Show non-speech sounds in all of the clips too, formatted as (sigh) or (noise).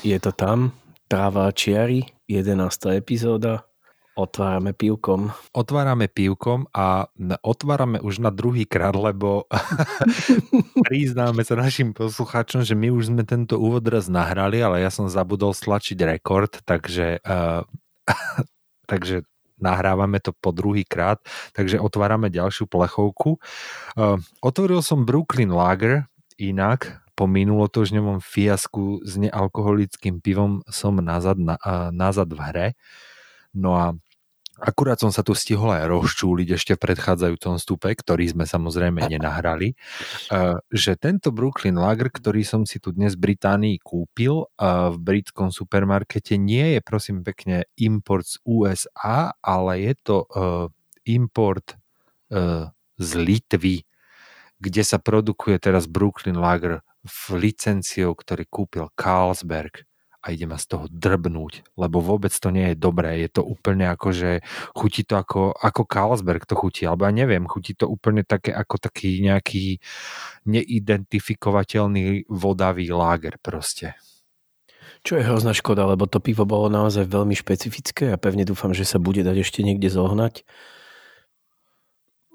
Je to tam, tráva čiary, 11. epizóda, otvárame pivkom. Otvárame pivkom a otvárame už na druhý krát, lebo (laughs) priznáme sa našim poslucháčom, že my už sme tento úvod raz nahrali, ale ja som zabudol stlačiť rekord, takže, uh, (laughs) takže nahrávame to po druhý krát, takže otvárame ďalšiu plechovku. Uh, otvoril som Brooklyn Lager, inak po minulotožňovom fiasku s nealkoholickým pivom som nazad, na, nazad v hre. No a akurát som sa tu stihol aj rozčúliť ešte v predchádzajúcom stupe, ktorý sme samozrejme nenahrali, že tento Brooklyn Lager, ktorý som si tu dnes v Británii kúpil v britskom supermarkete, nie je prosím pekne import z USA, ale je to import z Litvy, kde sa produkuje teraz Brooklyn Lager v licenciou, ktorý kúpil Carlsberg a ide ma z toho drbnúť, lebo vôbec to nie je dobré. Je to úplne ako, že chutí to ako, ako Carlsberg to chutí, alebo ja neviem, chutí to úplne také ako taký nejaký neidentifikovateľný vodavý láger proste. Čo je hrozná škoda, lebo to pivo bolo naozaj veľmi špecifické a pevne dúfam, že sa bude dať ešte niekde zohnať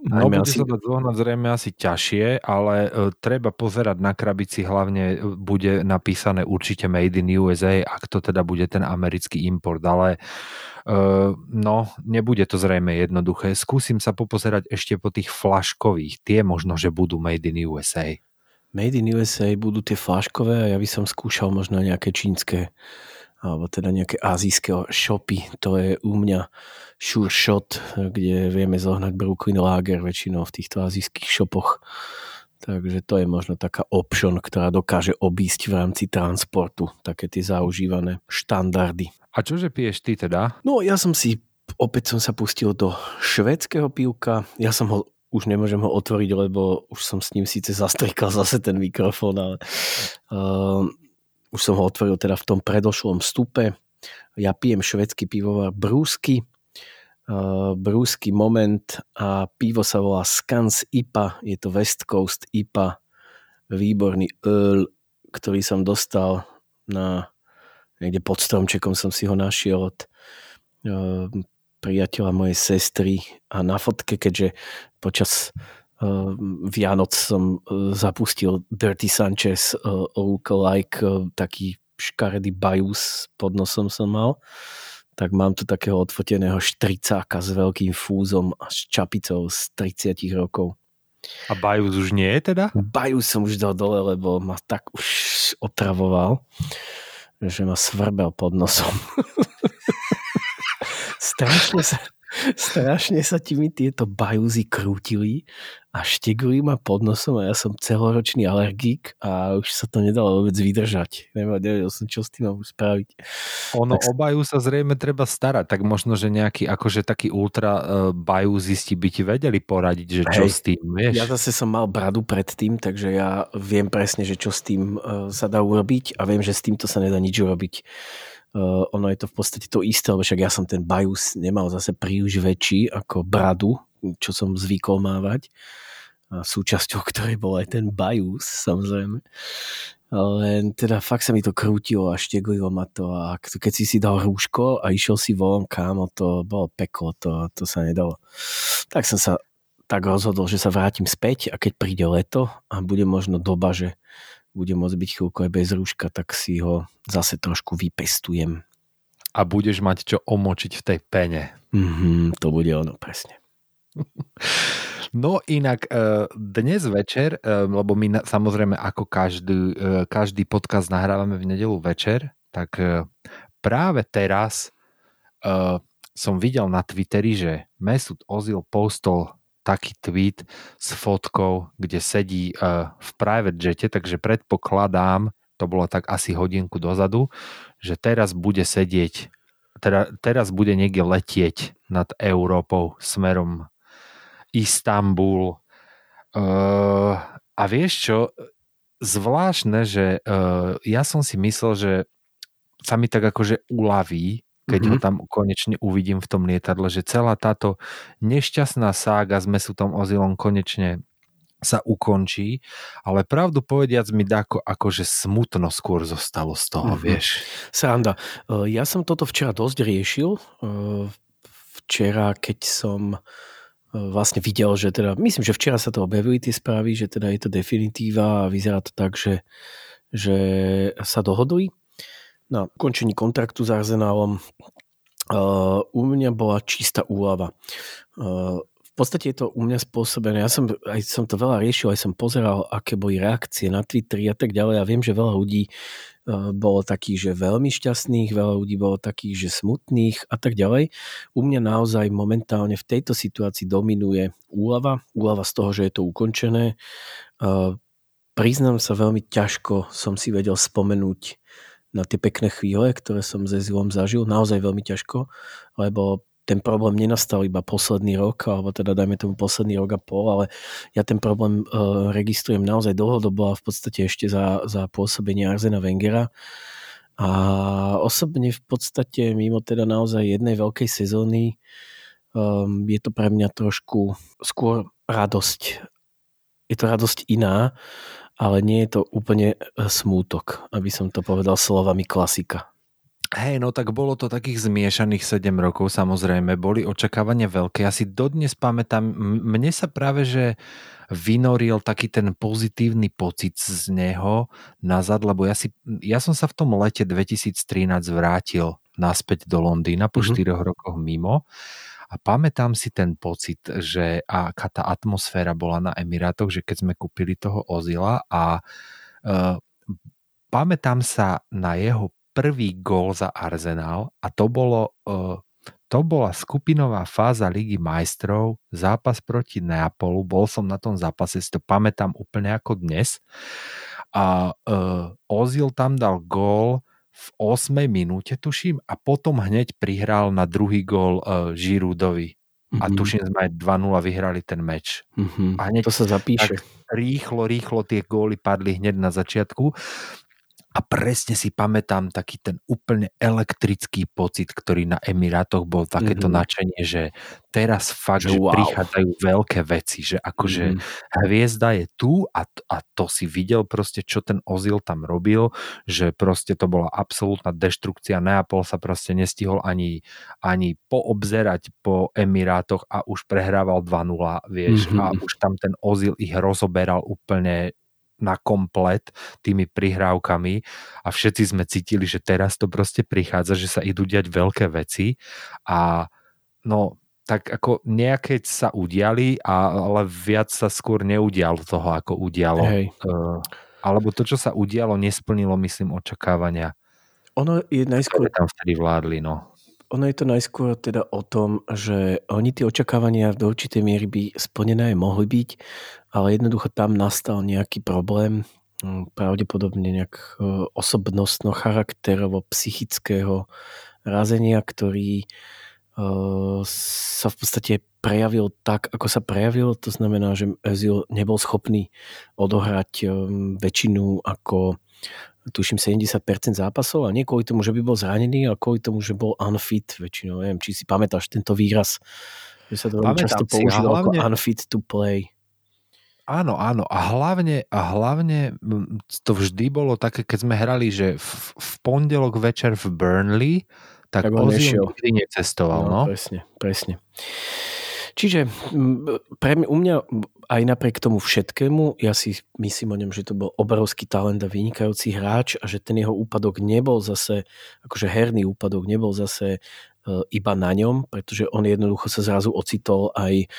No, bude asi... sa dať zohnať zrejme asi ťažšie, ale uh, treba pozerať na krabici, hlavne e, bude napísané určite Made in USA, ak to teda bude ten americký import, ale uh, no, nebude to zrejme jednoduché. Skúsim sa popozerať ešte po tých flaškových, tie možno, že budú Made in USA. Made in USA budú tie flaškové a ja by som skúšal možno nejaké čínske alebo teda nejaké azijské shopy. To je u mňa Sure Shot, kde vieme zohnať Brooklyn Lager väčšinou v týchto azijských shopoch. Takže to je možno taká option, ktorá dokáže obísť v rámci transportu také tie zaužívané štandardy. A čože piješ ty teda? No ja som si, opäť som sa pustil do švedského pivka. Ja som ho už nemôžem ho otvoriť, lebo už som s ním síce zastrikal zase ten mikrofón, ale uh, už som ho otvoril teda v tom predošlom stupe. Ja pijem švedský pivovar Brúsky, uh, brúsky moment a pivo sa volá Skans IPA, je to West Coast IPA, výborný öl, ktorý som dostal na niekde pod stromčekom som si ho našiel od uh, priateľa mojej sestry. A na fotke, keďže počas Vianoc som uh, zapustil Dirty Sanchez uh, Lookalike, uh, taký škaredý bajus pod nosom som mal tak mám tu takého odfoteného štricáka s veľkým fúzom a s čapicou z 30 rokov. A Bajus už nie je teda? Bajus som už dal dole, lebo ma tak už otravoval, že ma svrbel pod nosom. (laughs) Strašne sa, strašne sa ti mi tieto bajúzy krútili a štegli ma pod nosom a ja som celoročný alergik a už sa to nedalo vôbec vydržať. Nevedel som, čo s tým mám spraviť. Ono tak... obajú sa zrejme treba starať, tak možno, že nejaký akože taký ultra uh, bajúzisti by ti vedeli poradiť, že čo Hej, s tým, vieš? Ja zase som mal bradu predtým, takže ja viem presne, že čo s tým uh, sa dá urobiť a viem, že s týmto sa nedá nič urobiť. Uh, ono je to v podstate to isté, lebo však ja som ten bajus nemal zase príliš väčší ako bradu, čo som zvykol mávať súčasťou ktorej bol aj ten bajús, samozrejme. Len teda fakt sa mi to krútilo a šteglilo ma to a keď si si dal rúško a išiel si von, kámo, to bolo peklo, to, to sa nedalo. Tak som sa tak rozhodol, že sa vrátim späť a keď príde leto a bude možno doba, že bude môcť byť chvíľko aj bez rúška, tak si ho zase trošku vypestujem. A budeš mať čo omočiť v tej pene. Mm-hmm, to bude ono, presne. (laughs) No inak e, dnes večer, e, lebo my samozrejme ako každý, e, každý podcast nahrávame v nedelu večer, tak práve teraz som videl na Twitteri, že Mesut Ozil postol taký tweet s fotkou, kde sedí uh, v private jete, takže predpokladám, to bolo tak asi hodinku dozadu, že teraz bude sedieť, teda, teraz bude niekde letieť nad Európou smerom Istanbul. Uh, a vieš čo, zvláštne, že uh, ja som si myslel, že sa mi tak akože uľaví, keď mm-hmm. ho tam konečne uvidím v tom lietadle, že celá táto nešťastná sága s Mesutom Ozilom konečne sa ukončí, ale pravdu povediac mi dáko akože smutno skôr zostalo z toho, mm-hmm. vieš. Sranda, e, ja som toto včera dosť riešil. E, včera, keď som e, vlastne videl, že teda, myslím, že včera sa to objavili tie správy, že teda je to definitíva a vyzerá to tak, že, že sa dohodli na ukončení kontraktu s Arsenálom uh, u mňa bola čistá úlava. Uh, v podstate je to u mňa spôsobené, ja som, aj som to veľa riešil, aj som pozeral, aké boli reakcie na Twitteri a tak ďalej a viem, že veľa ľudí uh, bolo takých, že veľmi šťastných, veľa ľudí bolo takých, že smutných a tak ďalej. U mňa naozaj momentálne v tejto situácii dominuje úlava, úlava z toho, že je to ukončené. Uh, priznám sa, veľmi ťažko som si vedel spomenúť na tie pekné chvíle, ktoré som s Ezilom zažil, naozaj veľmi ťažko, lebo ten problém nenastal iba posledný rok, alebo teda dajme tomu posledný rok a pol, ale ja ten problém uh, registrujem naozaj dlhodobo a v podstate ešte za, za pôsobenie Arzena Wengera. A osobne v podstate mimo teda naozaj jednej veľkej sezóny um, je to pre mňa trošku skôr radosť. Je to radosť iná, ale nie je to úplne e, smútok, aby som to povedal slovami klasika. Hej, no tak bolo to takých zmiešaných 7 rokov, samozrejme, boli očakávania veľké. Ja si dodnes pamätám, mne sa práve, že vynoril taký ten pozitívny pocit z neho nazad, lebo ja, si, ja som sa v tom lete 2013 vrátil naspäť do Londýna po mm-hmm. 4 rokoch mimo a pamätám si ten pocit, že aká tá atmosféra bola na Emirátoch, že keď sme kúpili toho Ozila a uh, pamätám sa na jeho prvý gól za Arsenal a to bolo uh, to bola skupinová fáza Ligy majstrov, zápas proti Neapolu, bol som na tom zápase, si to pamätám úplne ako dnes. A uh, Ozil tam dal gól v 8. minúte, tuším, a potom hneď prihral na druhý gól uh, Žirudovi. Mm-hmm. A mhm. tuším, sme aj 2-0 vyhrali ten meč. Mm-hmm. A hneď to sa zapíše. rýchlo, rýchlo tie góly padli hneď na začiatku. A presne si pamätám taký ten úplne elektrický pocit, ktorý na Emirátoch bol takéto mm-hmm. načenie, že teraz fakt, že, že wow. prichádzajú veľké veci, že akože mm-hmm. hviezda je tu a, a to si videl proste, čo ten Ozil tam robil, že proste to bola absolútna deštrukcia. Neapol sa proste nestihol ani, ani poobzerať po Emirátoch a už prehrával 2-0, vieš, mm-hmm. a už tam ten Ozil ich rozoberal úplne na komplet tými prihrávkami a všetci sme cítili, že teraz to proste prichádza, že sa idú diať veľké veci a no tak ako nejaké sa udiali, a, ale viac sa skôr neudialo toho, ako udialo. Hej. Uh, alebo to, čo sa udialo, nesplnilo, myslím, očakávania. Ono je najskôr... Ktoré tam vtedy vládli, no. Ono je to najskôr teda o tom, že oni tie očakávania do určitej miery by splnené aj mohli byť, ale jednoducho tam nastal nejaký problém, hm, pravdepodobne nejak e, osobnostno, charakterovo, psychického razenia, ktorý e, sa v podstate prejavil tak, ako sa prejavil. To znamená, že Ezil nebol schopný odohrať e, väčšinu ako tuším 70% zápasov a nie kvôli tomu, že by bol zranený, ale kvôli tomu, že bol unfit väčšinou. Neviem, či si pamätáš tento výraz, že sa to veľmi často používal hlavne... ako unfit to play. Áno, áno. A hlavne, a hlavne to vždy bolo také, keď sme hrali, že v, v pondelok večer v Burnley, tak, tak Ozil nikdy necestoval. No, no, presne, presne. Čiže pre mňa, u mňa aj napriek tomu všetkému, ja si myslím o ňom, že to bol obrovský talent a vynikajúci hráč a že ten jeho úpadok nebol zase, akože herný úpadok nebol zase iba na ňom, pretože on jednoducho sa zrazu ocitol aj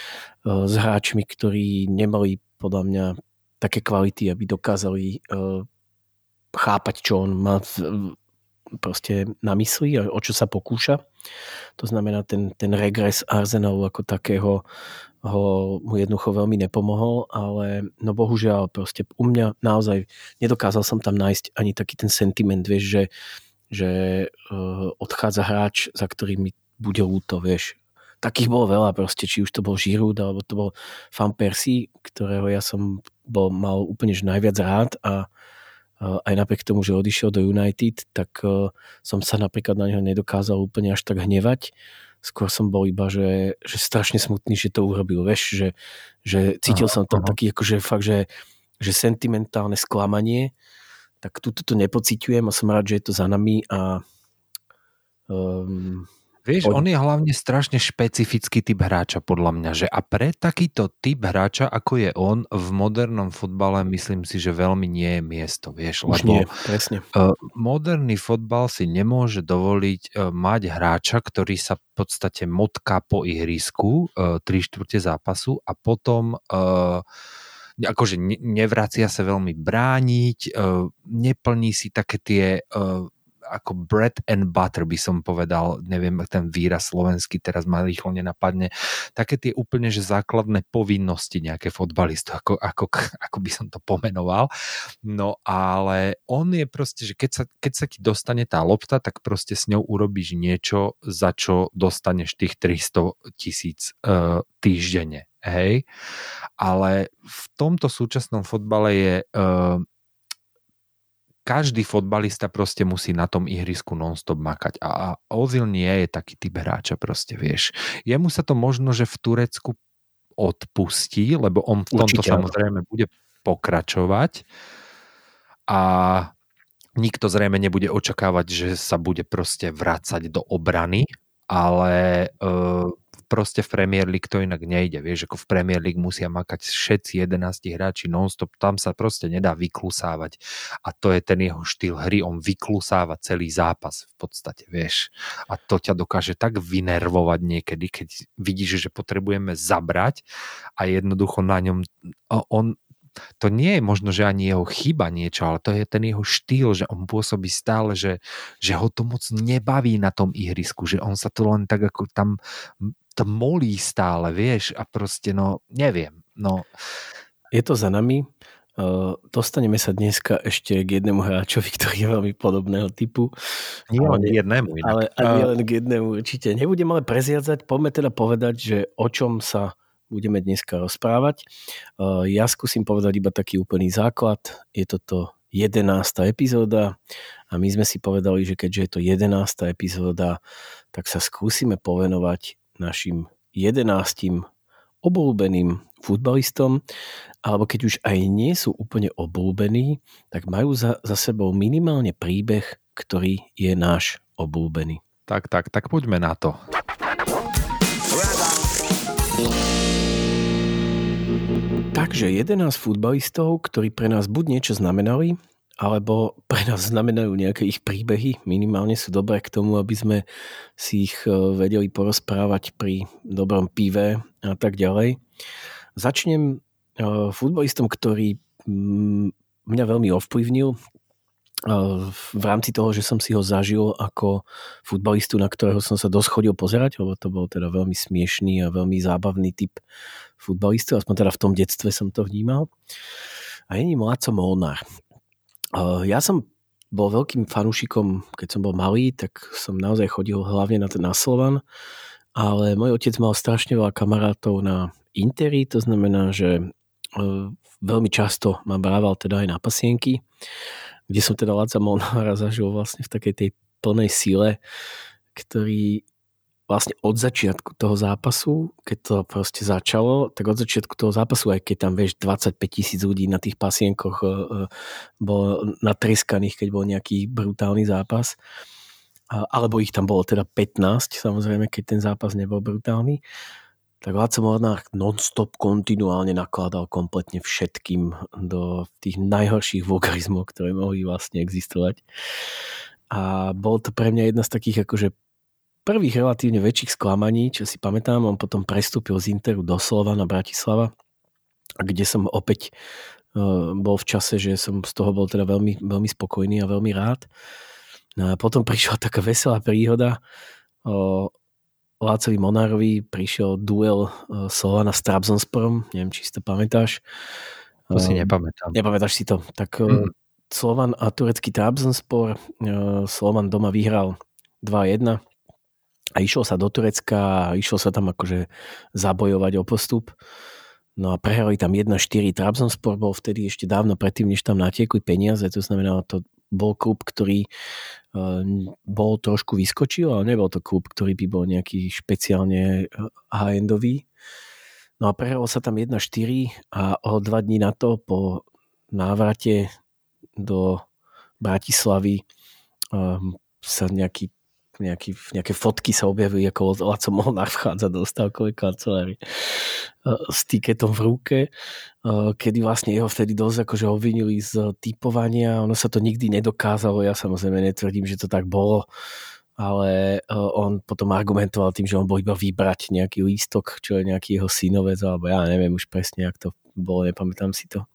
s hráčmi, ktorí nemali podľa mňa také kvality, aby dokázali uh, chápať, čo on má proste na mysli a o čo sa pokúša. To znamená ten, ten regres Arsenalu ako takého ho mu jednoducho veľmi nepomohol, ale no bohužiaľ proste u mňa naozaj nedokázal som tam nájsť ani taký ten sentiment, vieš, že, že uh, odchádza hráč, za ktorým mi bude ľúto, vieš. Takých bolo veľa proste, či už to bol Giroud, alebo to bol Fan Persie, ktorého ja som bol, mal úplne že najviac rád a uh, aj napriek tomu, že odišiel do United, tak uh, som sa napríklad na neho nedokázal úplne až tak hnevať skôr som bol iba, že, že strašne smutný, že to urobil, vieš, že, že cítil aha, som tam aha. taký akože fakt, že, že sentimentálne sklamanie, tak túto to nepociťujem a som rád, že je to za nami a um, Vieš, on je hlavne strašne špecifický typ hráča podľa mňa, že a pre takýto typ hráča, ako je on, v modernom futbale myslím si, že veľmi nie je miesto, vieš, Už lebo nie, presne. Uh, moderný futbal si nemôže dovoliť uh, mať hráča, ktorý sa v podstate motká po ihrisku uh, 3 štvrte zápasu a potom akože nevracia sa veľmi brániť, neplní si také tie ako bread and butter by som povedal, neviem ten výraz slovenský teraz ma rýchlo nenapadne, také tie úplne, že základné povinnosti nejaké fotbalistu, ako, ako, ako by som to pomenoval. No ale on je proste, že keď sa, keď sa ti dostane tá lopta, tak proste s ňou urobíš niečo, za čo dostaneš tých 300 tisíc uh, týždenne. Hej, ale v tomto súčasnom fotbale je uh, každý fotbalista proste musí na tom ihrisku non-stop makať a Ozil nie je taký typ hráča proste, vieš. Jemu sa to možno, že v Turecku odpustí, lebo on v tomto Určite. samozrejme bude pokračovať a nikto zrejme nebude očakávať, že sa bude proste vrácať do obrany, ale uh, proste v Premier League to inak nejde. Vieš, ako v Premier League musia makať všetci 11 hráči non-stop, tam sa proste nedá vyklusávať. A to je ten jeho štýl hry, on vyklusáva celý zápas v podstate, vieš. A to ťa dokáže tak vynervovať niekedy, keď vidíš, že potrebujeme zabrať a jednoducho na ňom on, to nie je možno, že ani jeho chyba niečo, ale to je ten jeho štýl, že on pôsobí stále, že, že ho to moc nebaví na tom ihrisku, že on sa to len tak ako tam tmolí stále, vieš, a proste, no, neviem, no. Je to za nami. Uh, dostaneme sa dneska ešte k jednému hráčovi, (laughs) ktorý je veľmi podobného typu. Nie len k jednému. Inak. Ale ani uh, len k jednému určite. Nebudem ale preziadzať, poďme teda povedať, že o čom sa budeme dneska rozprávať. Uh, ja skúsim povedať iba taký úplný základ. Je toto 11. epizóda a my sme si povedali, že keďže je to 11. epizóda, tak sa skúsime povenovať našim jedenáctim obľúbeným futbalistom, alebo keď už aj nie sú úplne obľúbení, tak majú za, za sebou minimálne príbeh, ktorý je náš obľúbený. Tak, tak, tak poďme na to. Takže 11 futbalistov, ktorí pre nás buď niečo znamenali, alebo pre nás znamenajú nejaké ich príbehy. Minimálne sú dobré k tomu, aby sme si ich e, vedeli porozprávať pri dobrom pive a tak ďalej. Začnem e, futbolistom, ktorý mm, mňa veľmi ovplyvnil v rámci toho, že som si ho zažil ako futbalistu, na ktorého som sa dosť chodil pozerať, lebo to bol teda veľmi smiešný a veľmi zábavný typ futbalistu, aspoň teda v tom detstve som to vnímal. A je ním Laco Molnár. Ja som bol veľkým fanúšikom, keď som bol malý, tak som naozaj chodil hlavne na ten na Slovan, ale môj otec mal strašne veľa kamarátov na Interi, to znamená, že veľmi často ma brával teda aj na pasienky, kde som teda Laca Molnára (laughs) zažil vlastne v takej tej plnej sile, ktorý vlastne od začiatku toho zápasu, keď to proste začalo, tak od začiatku toho zápasu, aj keď tam vieš 25 tisíc ľudí na tých pasienkoch uh, bolo keď bol nejaký brutálny zápas, alebo ich tam bolo teda 15, samozrejme, keď ten zápas nebol brutálny, tak Laco Mornár non-stop kontinuálne nakladal kompletne všetkým do tých najhorších vulgarizmov, ktoré mohli vlastne existovať. A bol to pre mňa jedna z takých akože prvých relatívne väčších sklamaní, čo si pamätám, on potom prestúpil z Interu do na Bratislava, kde som opäť uh, bol v čase, že som z toho bol teda veľmi, veľmi spokojný a veľmi rád. No a potom prišla taká veselá príhoda. Lácovi Monárovi prišiel duel uh, Slovana s Trabzonsporom, neviem, či si to pamätáš. To si Uh, nepamätám. Nepamätáš si to? Tak mm. Slovan a turecký Trabzonspor, uh, Slovan doma vyhral 2-1 a išiel sa do Turecka a išiel sa tam akože zabojovať o postup. No a prehrali tam 1-4. Trabzonspor bol vtedy ešte dávno predtým, než tam natiekli peniaze, to znamená, to bol klub, ktorý uh, bol trošku vyskočil, ale nebol to klub, ktorý by bol nejaký špeciálne high-endový. No a prehralo sa tam 1-4 a o dva dní na to po návrate do Bratislavy um, sa nejaký, nejaký, nejaké fotky sa objavili, ako Laco Molnár vchádza do stavkovej kancelárie uh, s tiketom v ruke, uh, kedy vlastne jeho vtedy dosť akože obvinili z typovania, ono sa to nikdy nedokázalo, ja samozrejme netvrdím, že to tak bolo, ale uh, on potom argumentoval tým, že on bol iba vybrať nejaký lístok, čo je nejaký jeho synovec, alebo ja neviem už presne, jak to bolo, nepamätám si to.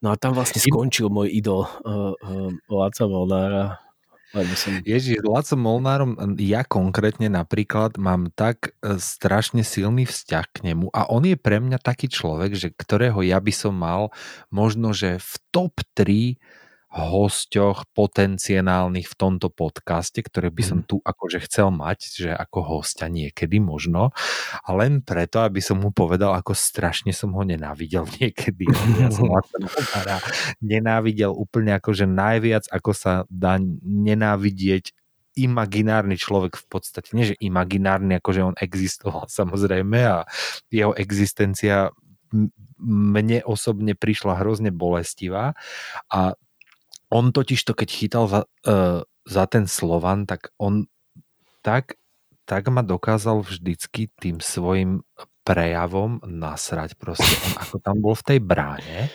No a tam vlastne skončil môj idol uh, uh, Laca Molnára. Lebo som... Ježiš, s Molnárom, ja konkrétne napríklad mám tak e, strašne silný vzťah k nemu a on je pre mňa taký človek, že ktorého ja by som mal možno, že v top 3 hosťoch potenciálnych v tomto podcaste, ktoré by som tu akože chcel mať, že ako hostia niekedy možno, a len preto, aby som mu povedal, ako strašne som ho nenávidel (laughs) niekedy. Ja som (laughs) Molnára nenávidel úplne akože najviac, ako sa dá nenávidieť imaginárny človek v podstate, nie že imaginárny, akože on existoval (laughs) samozrejme a jeho existencia mne osobne prišla hrozne bolestivá a on totiž to, keď chytal za, uh, za ten Slovan, tak on tak, tak ma dokázal vždycky tým svojim prejavom nasrať proste. On ako tam bol v tej bráne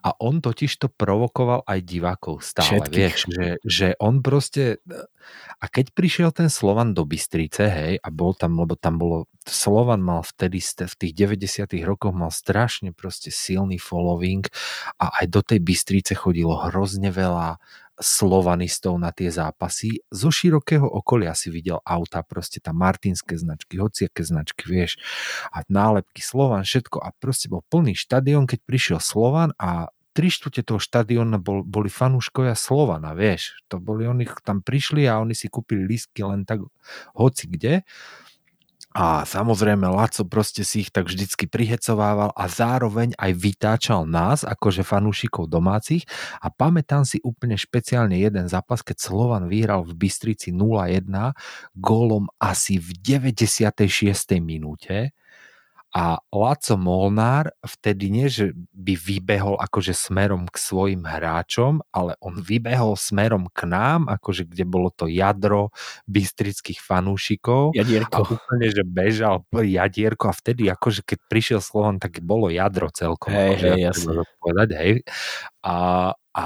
a on totiž to provokoval aj divákov stále, Všetkých. vieš, že, že on proste a keď prišiel ten Slovan do Bystrice, hej, a bol tam, lebo tam bolo, Slovan mal vtedy v tých 90 rokoch mal strašne proste silný following a aj do tej Bystrice chodilo hrozne veľa slovanistov na tie zápasy. Zo širokého okolia si videl auta, proste tam martinské značky, hociaké značky, vieš, a nálepky Slovan, všetko a proste bol plný štadión, keď prišiel Slovan a tri štvrte toho štadióna bol, boli fanúškovia Slovana, vieš. To boli, oni tam prišli a oni si kúpili lístky len tak hoci kde a samozrejme Laco proste si ich tak vždycky prihecovával a zároveň aj vytáčal nás, akože fanúšikov domácich a pamätám si úplne špeciálne jeden zápas, keď Slovan vyhral v Bystrici 0-1 gólom asi v 96. minúte a Laco Molnár vtedy nie, že by vybehol akože smerom k svojim hráčom, ale on vybehol smerom k nám, akože kde bolo to jadro bystrických fanúšikov. Jadierko. A úplne, že bežal jadierko a vtedy akože keď prišiel Slovan, tak bolo jadro celkom. Hej, akože, hej, jasne. Povedať, hej. A, a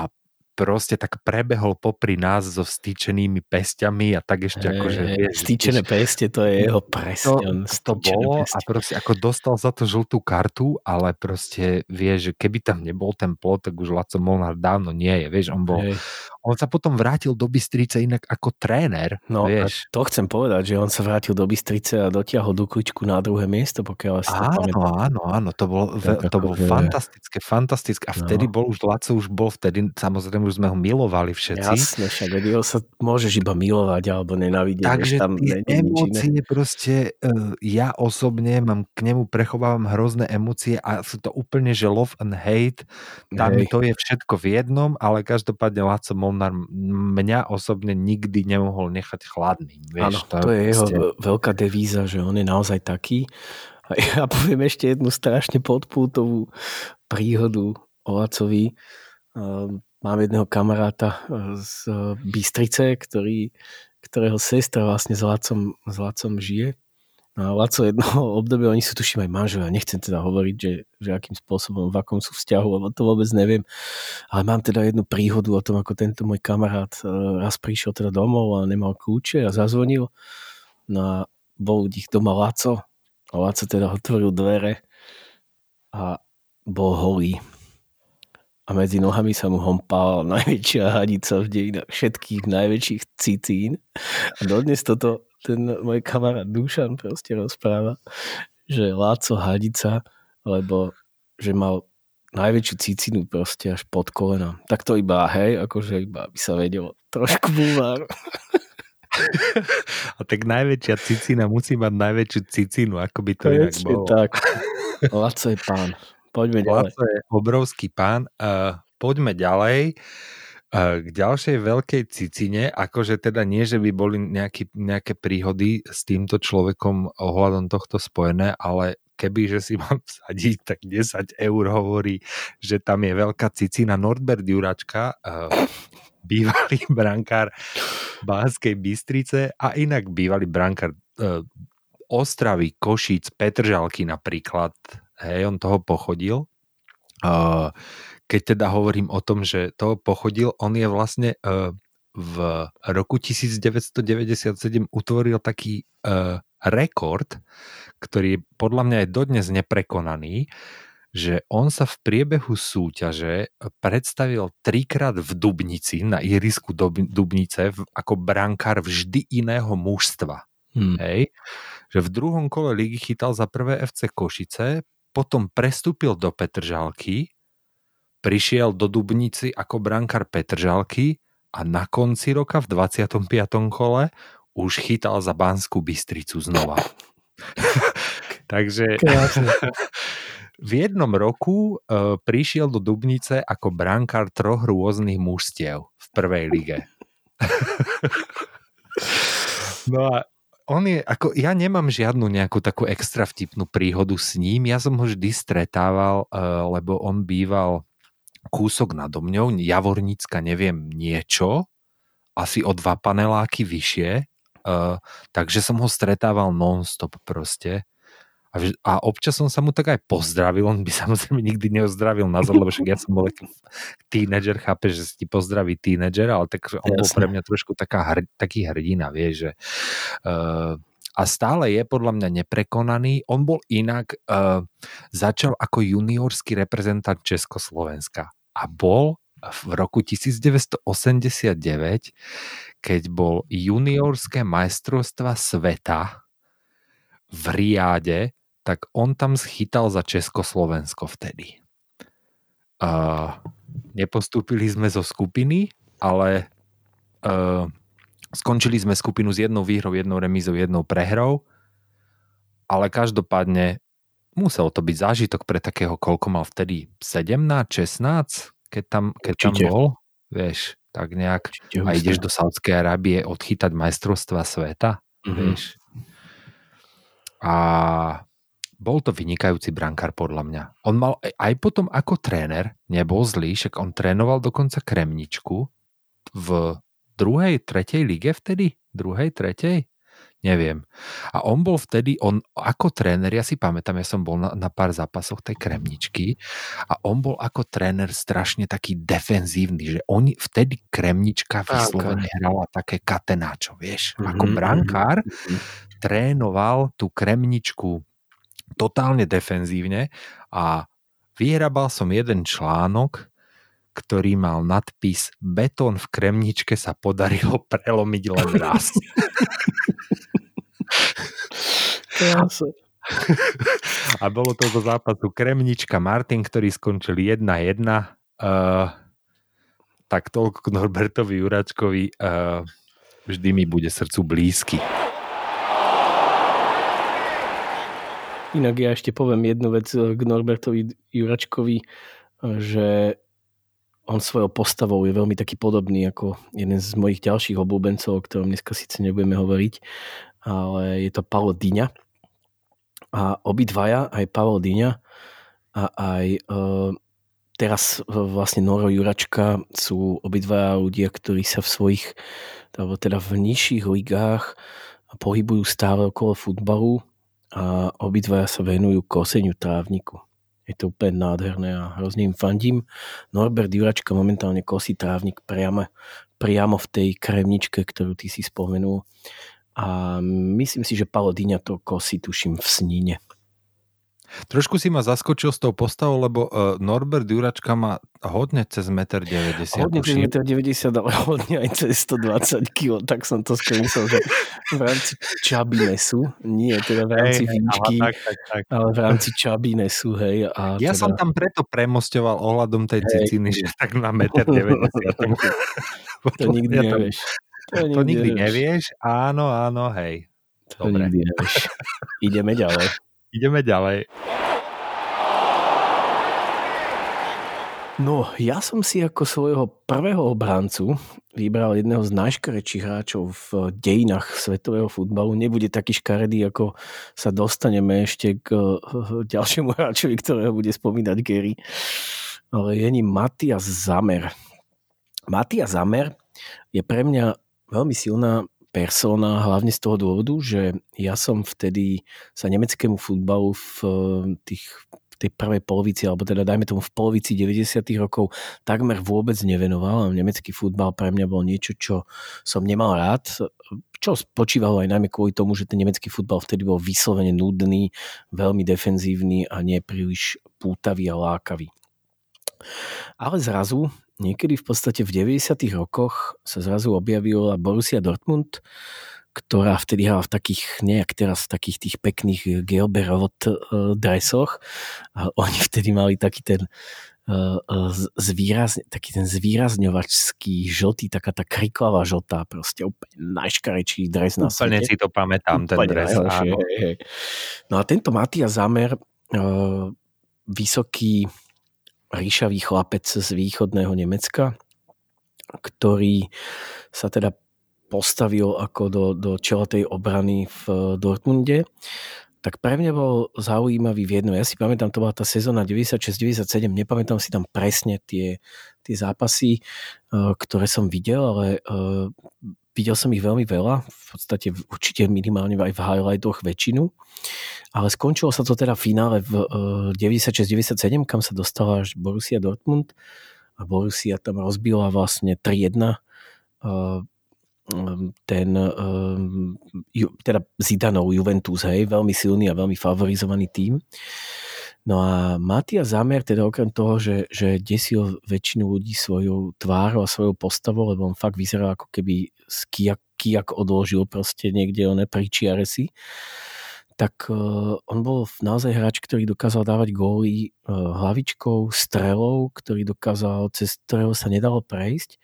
proste tak prebehol popri nás so vstýčenými pestiami a tak ešte akože... Vieš, vstýčené peste, to je jeho presne. To, to bolo peste. a proste ako dostal za to žltú kartu, ale proste vieš, že keby tam nebol ten plot, tak už Laco Molnár dávno nie je, vieš, on bol... Hey. On sa potom vrátil do Bystrice inak ako tréner, no, vieš. to chcem povedať, že on sa vrátil do Bystrice a dotiahol do kľúčku na druhé miesto, pokiaľ si áno, to áno, áno, to bolo, to bolo fantastické, fantastické a vtedy no. bol už, Laco už bol vtedy, samozrejme už sme ho milovali všetci. Jasne, však jeho sa môžeš iba milovať alebo nenávidieť. Takže tam tie emócie proste, uh, ja osobne mám k nemu prechovávam hrozné emócie a sú to úplne, že love and hate, tam Hej. to je všetko v jednom, ale každopádne Laco Molnár mňa osobne nikdy nemohol nechať chladný. Vieš, Áno, to, to je jeho veľká devíza, že on je naozaj taký. A (laughs) ja poviem ešte jednu strašne podpútovú príhodu o Lacovi. Um, mám jedného kamaráta z Bystrice, ktorý, ktorého sestra vlastne s Lacom, s Lacom žije. No Laco jedno (laughs) obdobie, oni sú tuším aj manželia, nechcem teda hovoriť, že, že akým spôsobom, v akom sú vzťahu, lebo to vôbec neviem. Ale mám teda jednu príhodu o tom, ako tento môj kamarát raz prišiel teda domov a nemal kľúče a zazvonil. No a bol u nich doma Laco a Laco teda otvoril dvere a bol holý. A medzi nohami sa mu hompala (laughs) najväčšia hadica v dejinách všetkých najväčších cicín. A dodnes toto ten môj kamarát Dušan proste rozpráva, že Láco hadica, lebo že mal najväčšiu cicinu proste až pod kolena. Tak to iba, hej, akože iba by sa vedelo trošku bulvár. (laughs) A tak najväčšia cicina musí mať najväčšiu cicinu, ako by to inak bolo. tak. Laco je pán. Poďme ďalej. Laco je obrovský pán. Uh, poďme ďalej. Uh, k ďalšej veľkej cicine, akože teda nie, že by boli nejaký, nejaké príhody s týmto človekom ohľadom tohto spojené, ale keby, že si (laughs) mám vsadiť, tak 10 eur hovorí, že tam je veľká cicina Nordbert Juračka, bývalý (laughs) brankár Banskej Bystrice a inak bývalý brankár uh, Ostravy, Košíc, Petržalky napríklad, hej, on toho pochodil. Keď teda hovorím o tom, že toho pochodil, on je vlastne uh, v roku 1997 utvoril taký uh, rekord, ktorý je podľa mňa aj dodnes neprekonaný, že on sa v priebehu súťaže predstavil trikrát v Dubnici, na ihrisku Dubnice, ako brankár vždy iného mužstva. Hmm. Hej? Že v druhom kole ligy chytal za prvé FC Košice, potom prestúpil do Petržalky, prišiel do Dubnici ako brankár Petržalky a na konci roka v 25. kole už chytal za Banskú Bystricu znova. (laughs) Takže (laughs) v jednom roku uh, prišiel do Dubnice ako brankár troch rôznych mužstiev v prvej lige. (laughs) no a on je, ako ja nemám žiadnu nejakú takú extra vtipnú príhodu s ním, ja som ho vždy stretával, uh, lebo on býval kúsok nado mňou, Javornícka neviem niečo, asi o dva paneláky vyššie, uh, takže som ho stretával non-stop proste. A, a občas som sa mu tak aj pozdravil, on by (laughs) samozrejme nikdy neozdravil názor, lebo však ja som bol taký tínedžer, chápe, že si ti pozdraví tínedžer, ale tak on bol pre mňa trošku taká, hr, taký hrdina, vie, že uh, a stále je podľa mňa neprekonaný. On bol inak, uh, začal ako juniorský reprezentant Československa a bol v roku 1989, keď bol juniorské majstrovstva sveta v Riáde, tak on tam schytal za Československo vtedy. Uh, nepostúpili sme zo skupiny, ale uh, skončili sme skupinu s jednou výhrou, jednou remízou, jednou prehrou, ale každopádne musel to byť zážitok pre takého, koľko mal vtedy 17, 16, keď tam, keď tam bol, vieš, tak nejak Určite a ideš do Saudskej Arábie odchytať majstrovstva sveta, mm-hmm. vieš. A bol to vynikajúci brankár podľa mňa. On mal aj potom ako tréner, nebol zlý, však on trénoval dokonca Kremničku v druhej, tretej lige vtedy? Druhej, tretej? neviem. A on bol vtedy, on ako tréner, ja si pamätám, ja som bol na, na pár zápasoch tej Kremničky a on bol ako tréner strašne taký defenzívny, že oni vtedy Kremnička vyslovene hrala také katenáčo, vieš, mm-hmm. ako brankár mm-hmm. trénoval tú Kremničku totálne defenzívne a vyhrabal som jeden článok, ktorý mal nadpis Betón v Kremničke sa podarilo prelomiť len raz. A bolo to zo zápasu Kremnička Martin, ktorý skončil 1-1. Uh, tak toľko k Norbertovi Juračkovi. Uh, vždy mi bude srdcu blízky. Inak ja ešte poviem jednu vec k Norbertovi Juračkovi, že on svojou postavou je veľmi taký podobný ako jeden z mojich ďalších obľúbencov, o ktorom dneska síce nebudeme hovoriť, ale je to Paolo Dyňa. A obidvaja, aj Paolo Dyňa a aj e, teraz vlastne Noro Juračka sú obidvaja ľudia, ktorí sa v svojich, alebo teda v nižších ligách pohybujú stále okolo futbalu a obidvaja sa venujú koseniu trávniku. Je to úplne nádherné a hrozne im fandím. Norbert Juračka momentálne kosí trávnik priamo, priamo v tej kremničke, ktorú ty si spomenul. A myslím si, že Paolo Dyňa to kosí, tuším, v Sníne. Trošku si ma zaskočil s tou postavou, lebo uh, Norbert Juračka má hodne cez 1,90 m. Hodne cez 1,90 m, ale hodne aj cez 120 kg, tak som to skôr myslel, že v rámci čabinesu, nie teda v rámci hey, výšky, tak, tak, tak. ale v rámci čabinesu, hej. A ja teda... som tam preto premostoval ohľadom tej hey. ciciny, že tak na 1,90 m. (laughs) to nikdy ja nevieš. To, to nikdy nevieš, áno, áno, hej. To Dobre. nikdy nevieš. Ideme ďalej. Ideme ďalej. No, ja som si ako svojho prvého obrancu vybral jedného z najškarečších hráčov v dejinách svetového futbalu. Nebude taký škaredý, ako sa dostaneme ešte k ďalšiemu hráčovi, ktorého bude spomínať Gary. Ale je ním Matias Zamer. Matias Zamer je pre mňa veľmi silná persona, hlavne z toho dôvodu, že ja som vtedy sa nemeckému futbalu v eh, tých tej prvej polovici, alebo teda dajme tomu v polovici 90. rokov takmer vôbec nevenoval. Nemecký futbal pre mňa bol niečo, čo som nemal rád, čo spočívalo aj najmä kvôli tomu, že ten nemecký futbal vtedy bol vyslovene nudný, veľmi defenzívny a nie príliš pútavý a lákavý. Ale zrazu niekedy v podstate v 90. rokoch sa zrazu objavila Borussia Dortmund, ktorá vtedy hrala v takých, nejak teraz v takých tých pekných Geoberot eh, dresoch. A oni (laughs) vtedy mali taký ten eh, eh, zvýrazne, taký ten zvýrazňovačský žltý, taká tá kriklavá žltá, proste úplne najškarečší dres na svete. Úplne si to pamätám, ten úplne dres. Hej, hej. No a tento Matia Zamer, vysoký ríšavý chlapec z východného Nemecka, ktorý sa teda postavil ako do, do čela tej obrany v Dortmunde, tak pre mňa bol zaujímavý v jedno. Ja si pamätám, to bola tá sezóna 96-97, nepamätám si tam presne tie, tie zápasy, eh, ktoré som videl, ale uh, videl som ich veľmi veľa, v podstate určite minimálne aj v highlightoch väčšinu, ale skončilo sa to teda v finále v uh, eh, 96-97, kam sa dostala až Borussia Dortmund a Borussia tam rozbila vlastne 3-1 uh, Ehm, ten um, teda Zidanov Juventus, hej, veľmi silný a veľmi favorizovaný tým. No a Matia Zamer, teda okrem toho, že, že desil väčšinu ľudí svojou tvárou a svojou postavou, lebo on fakt vyzeral ako keby kijak, kijak odložil proste niekde one pričiare si, tak uh, on bol naozaj hráč, ktorý dokázal dávať góly uh, hlavičkou, strelou, ktorý dokázal, cez ktorého sa nedalo prejsť.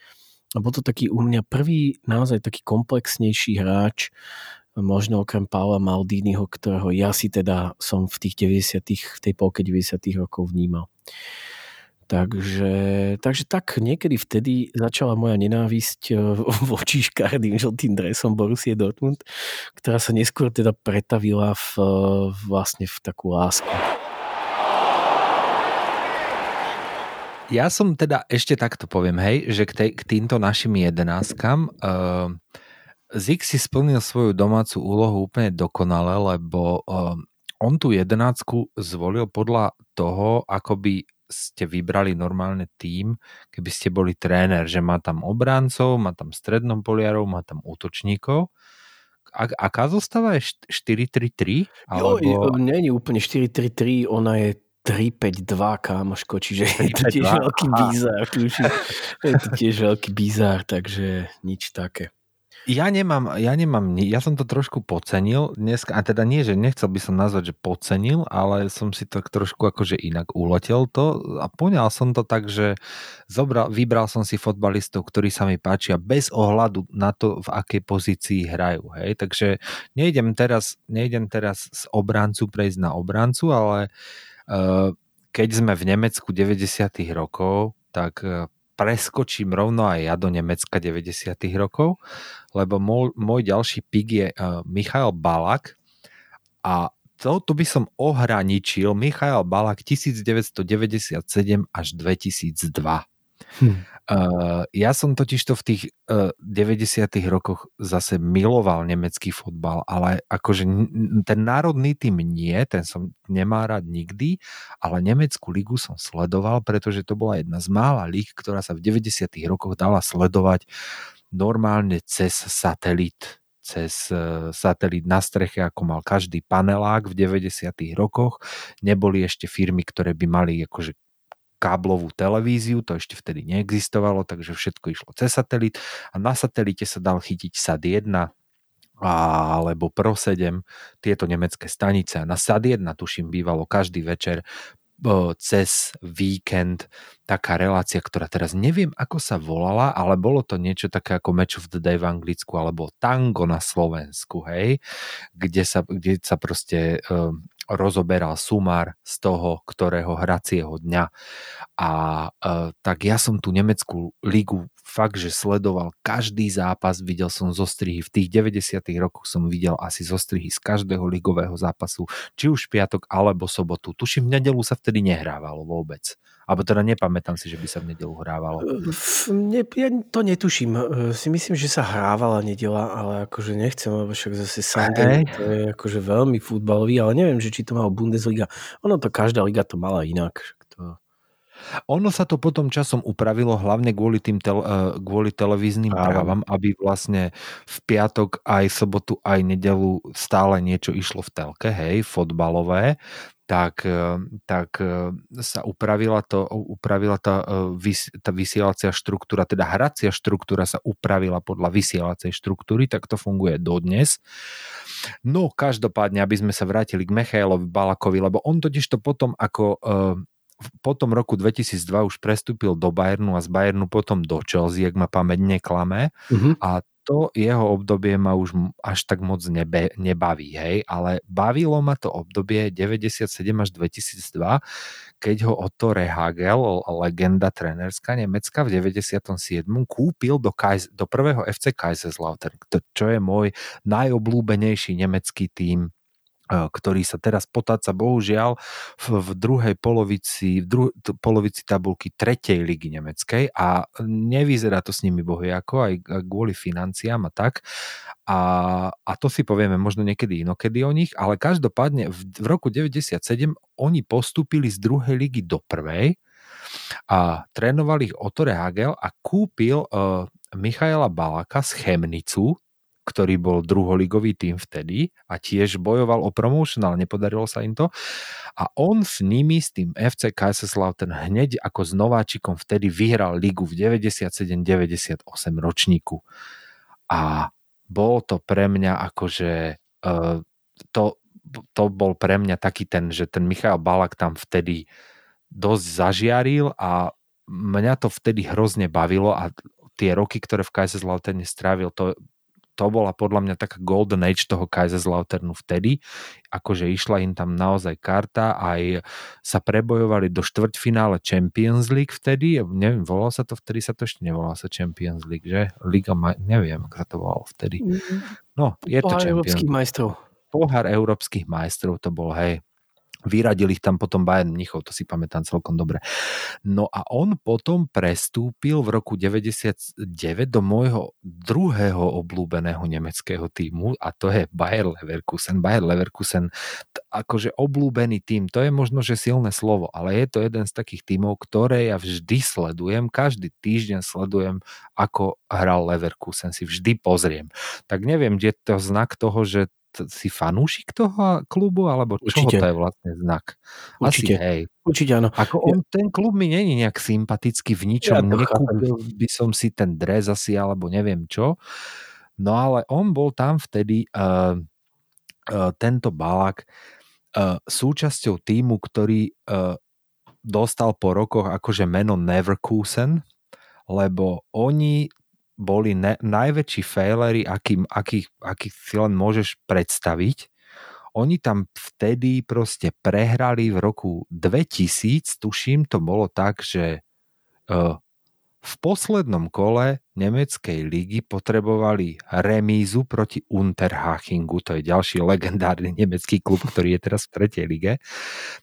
A bol to taký u mňa prvý naozaj taký komplexnejší hráč, možno okrem Paula Maldínyho, ktorého ja si teda som v tých 90 v tej polke 90 rokov vnímal. Takže, takže tak niekedy vtedy začala moja nenávisť voči škaredým žltým dresom Borussie Dortmund, ktorá sa neskôr teda pretavila v, eh, vlastne v takú lásku. Ja som teda ešte takto poviem, hej, že k, tej, k týmto našim jedenáctkam uh, Zik si splnil svoju domácu úlohu úplne dokonale, lebo uh, on tú jedenáctku zvolil podľa toho, ako by ste vybrali normálne tým, keby ste boli tréner, že má tam obráncov, má tam strednom poliarov, má tam útočníkov. A, aká zostáva je 4-3-3? Alebo... Jo, nie je úplne 4-3-3, ona je 352, kámoško, čiže je to tiež veľký bizár. Je to tiež veľký bizár, takže nič také. Ja nemám, ja nemám, ja som to trošku podcenil dnes, a teda nie, že nechcel by som nazvať, že podcenil, ale som si to trošku akože inak uletel to a poňal som to tak, že zobral, vybral som si fotbalistov, ktorí sa mi páčia bez ohľadu na to, v akej pozícii hrajú, hej, takže nejdem teraz, nejdem teraz z obrancu prejsť na obrancu, ale Eh, keď sme v Nemecku 90. rokov, tak eh, preskočím rovno aj ja do Nemecka 90. rokov, lebo môj, môj ďalší pik je uh, Michael Balak a to, to by som ohraničil Michael Balak 1997 až 2002. Hm. Uh, ja som totiž to v tých uh, 90. rokoch zase miloval nemecký fotbal, ale akože ten národný tým nie, ten som nemá rád nikdy, ale nemeckú ligu som sledoval, pretože to bola jedna z mála líg, ktorá sa v 90. rokoch dala sledovať normálne cez satelit cez e, satelit na streche, ako mal každý panelák v 90. rokoch. Neboli ešte firmy, ktoré by mali akože káblovú televíziu, to ešte vtedy neexistovalo, takže všetko išlo cez satelit a na satelite sa dal chytiť SAT 1, alebo Pro 7, tieto nemecké stanice. Na SAD 1, tuším, bývalo každý večer cez víkend taká relácia, ktorá teraz neviem, ako sa volala, ale bolo to niečo také ako Match of the Day v Anglicku, alebo Tango na Slovensku, hej, kde sa, kde sa proste um, rozoberal sumár z toho, ktorého hracieho dňa. A uh, tak ja som tú nemeckú ligu fakt, že sledoval každý zápas, videl som zostrihy, v tých 90 rokoch som videl asi zostrihy z každého ligového zápasu, či už piatok alebo sobotu. Tuším, v nedelu sa vtedy nehrávalo vôbec. Alebo teda nepamätám si, že by sa v nedelu hrávalo. Ne, ja to netuším. Si myslím, že sa hrávala nedela, ale akože nechcem, lebo však zase Sunday to je akože veľmi futbalový, ale neviem, že či to mal Bundesliga. Ono to, každá liga to mala inak. Ono sa to potom časom upravilo hlavne kvôli, tým tel, kvôli televíznym právam, aby vlastne v piatok aj sobotu aj nedelu stále niečo išlo v telke, hej, fotbalové tak, eh, tak eh, sa upravila, to, upravila tá, eh, tá vysielacia štruktúra, teda hracia štruktúra sa upravila podľa vysielacej štruktúry, tak to funguje dodnes. No každopádne, aby sme sa vrátili k Michailovi Balakovi, lebo on totiž to potom ako po tom roku 2002 už prestúpil do Bayernu a z Bayernu potom do Chelsea, ak ma pamäť neklame. Uh-huh. A to jeho obdobie ma už až tak moc nebe, nebaví, hej, ale bavilo ma to obdobie 97 až 2002, keď ho Otto Rehagel, legenda trenerská nemecka v 97. kúpil do, Kais, do prvého FC Kaiserslautern, čo je môj najobľúbenejší nemecký tím ktorý sa teraz potáca bohužiaľ v, druhej polovici, v dru, polovici tabulky tretej ligy nemeckej a nevyzerá to s nimi bohujako aj kvôli financiám a tak. A, a to si povieme možno niekedy inokedy o nich, ale každopádne v, v roku 97 oni postúpili z druhej ligy do prvej a trénoval ich Otto Hagel a kúpil uh, Michaela Balaka z Chemnicu, ktorý bol druholigový tým vtedy a tiež bojoval o promotion, ale nepodarilo sa im to. A on s nimi, s tým FC Kaiserslautern hneď ako s nováčikom vtedy vyhral ligu v 97-98 ročníku. A bol to pre mňa akože uh, to, to bol pre mňa taký ten, že ten Michal Balak tam vtedy dosť zažiaril a mňa to vtedy hrozne bavilo a tie roky, ktoré v Kaiserslauterne strávil, to to bola podľa mňa taká golden age toho Kaiserslauternu vtedy, akože išla im tam naozaj karta, aj sa prebojovali do štvrťfinále Champions League vtedy, neviem, volalo sa to vtedy, sa to ešte nevolalo sa Champions League, že? Liga, neviem, ako sa to volalo vtedy. Mm-hmm. No, je Pohár to Champions európskych majstrov. Pohár európskych majstrov to bol, hej. Vyradil ich tam potom Bayern Mnichov, to si pamätám celkom dobre. No a on potom prestúpil v roku 99 do môjho druhého obľúbeného nemeckého týmu a to je Bayer Leverkusen. Bayer Leverkusen, akože obľúbený tým, to je možno, že silné slovo, ale je to jeden z takých týmov, ktoré ja vždy sledujem, každý týždeň sledujem, ako hral Leverkusen, si vždy pozriem. Tak neviem, kde to znak toho, že si fanúšik toho klubu, alebo čo to je vlastne znak? Určite. Asi hej. Určite áno. Ako on, ten klub mi není nejak sympatický v ničom, ja nekúpil by som si ten dres asi, alebo neviem čo. No ale on bol tam vtedy uh, uh, tento balak uh, súčasťou týmu, ktorý uh, dostal po rokoch akože meno Neverkusen, lebo oni boli ne, najväčší failery, aký, aký, aký si len môžeš predstaviť. Oni tam vtedy proste prehrali v roku 2000, tuším, to bolo tak, že uh, v poslednom kole nemeckej ligy potrebovali remízu proti Unterhachingu, to je ďalší legendárny nemecký klub, ktorý je teraz v tretej lige,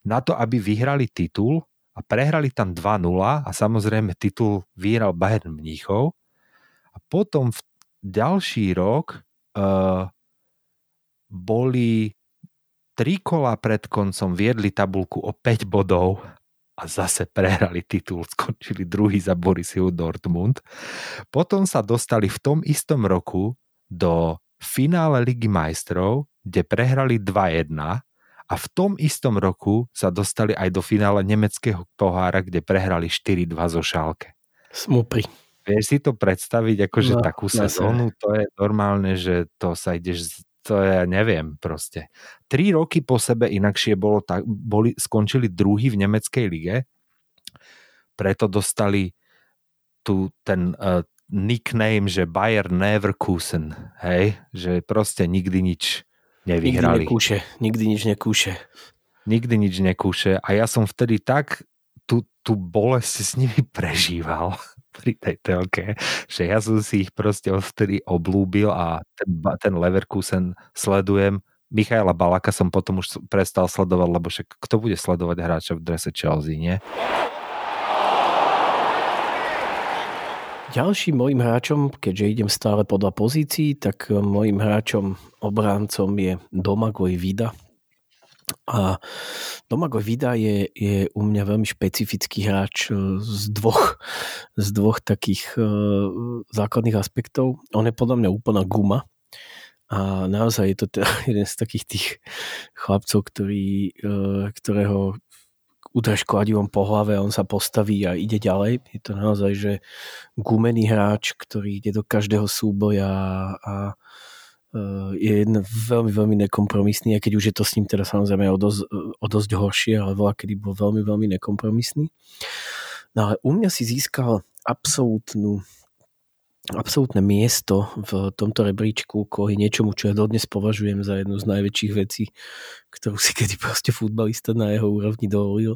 na to, aby vyhrali titul a prehrali tam 2-0 a samozrejme titul vyhral Bayern Mníchov a potom v ďalší rok uh, boli tri kola pred koncom viedli tabulku o 5 bodov a zase prehrali titul, (laughs) skončili druhý za Borisiu Dortmund. Potom sa dostali v tom istom roku do finále Ligy majstrov, kde prehrali 2-1 a v tom istom roku sa dostali aj do finále nemeckého pohára, kde prehrali 4-2 zo Šálke. Smupri. Vieš si to predstaviť, akože No, takú sezónu, to je normálne, že to sa ideš, to ja neviem proste. Tri roky po sebe inakšie bolo tak, boli, skončili druhý v nemeckej lige, preto dostali tu ten uh, nickname, že Bayer Neverkusen, hej, že proste nikdy nič Nikdy nevyhrali. nekúše. Nikdy nič nekúše. nikdy nič nekúše a ja som vtedy tak tú, tú bolesť s nimi prežíval pri tej telke, že ja som si ich proste odtedy oblúbil a ten, ten Leverkusen sledujem. Michaela Balaka som potom už prestal sledovať, lebo však kto bude sledovať hráča v drese Chelsea, nie? Ďalším mojim hráčom, keďže idem stále podľa pozícií, tak mojim hráčom obrancom je Domagoj Vida. A Domagoj Vida je, je u mňa veľmi špecifický hráč e, z dvoch, z dvoch takých uh, základných aspektov. On je podľa mňa úplná guma. A naozaj je to teda (laughs) jeden z takých tých chlapcov, ktorý, uh, ktorého udrž kladivom po hlave a on sa postaví a ide ďalej. Je to naozaj, že gumený hráč, ktorý ide do každého súboja a e, je jeden veľmi, veľmi nekompromisný, aj keď už je to s ním teda samozrejme o dosť, o dosť horšie, ale veľa kedy bol veľmi, veľmi nekompromisný. No ale u mňa si získal absolútnu absolútne miesto v tomto rebríčku kvôli niečomu, čo ja dodnes považujem za jednu z najväčších vecí, ktorú si kedy proste futbalista na jeho úrovni dovolil.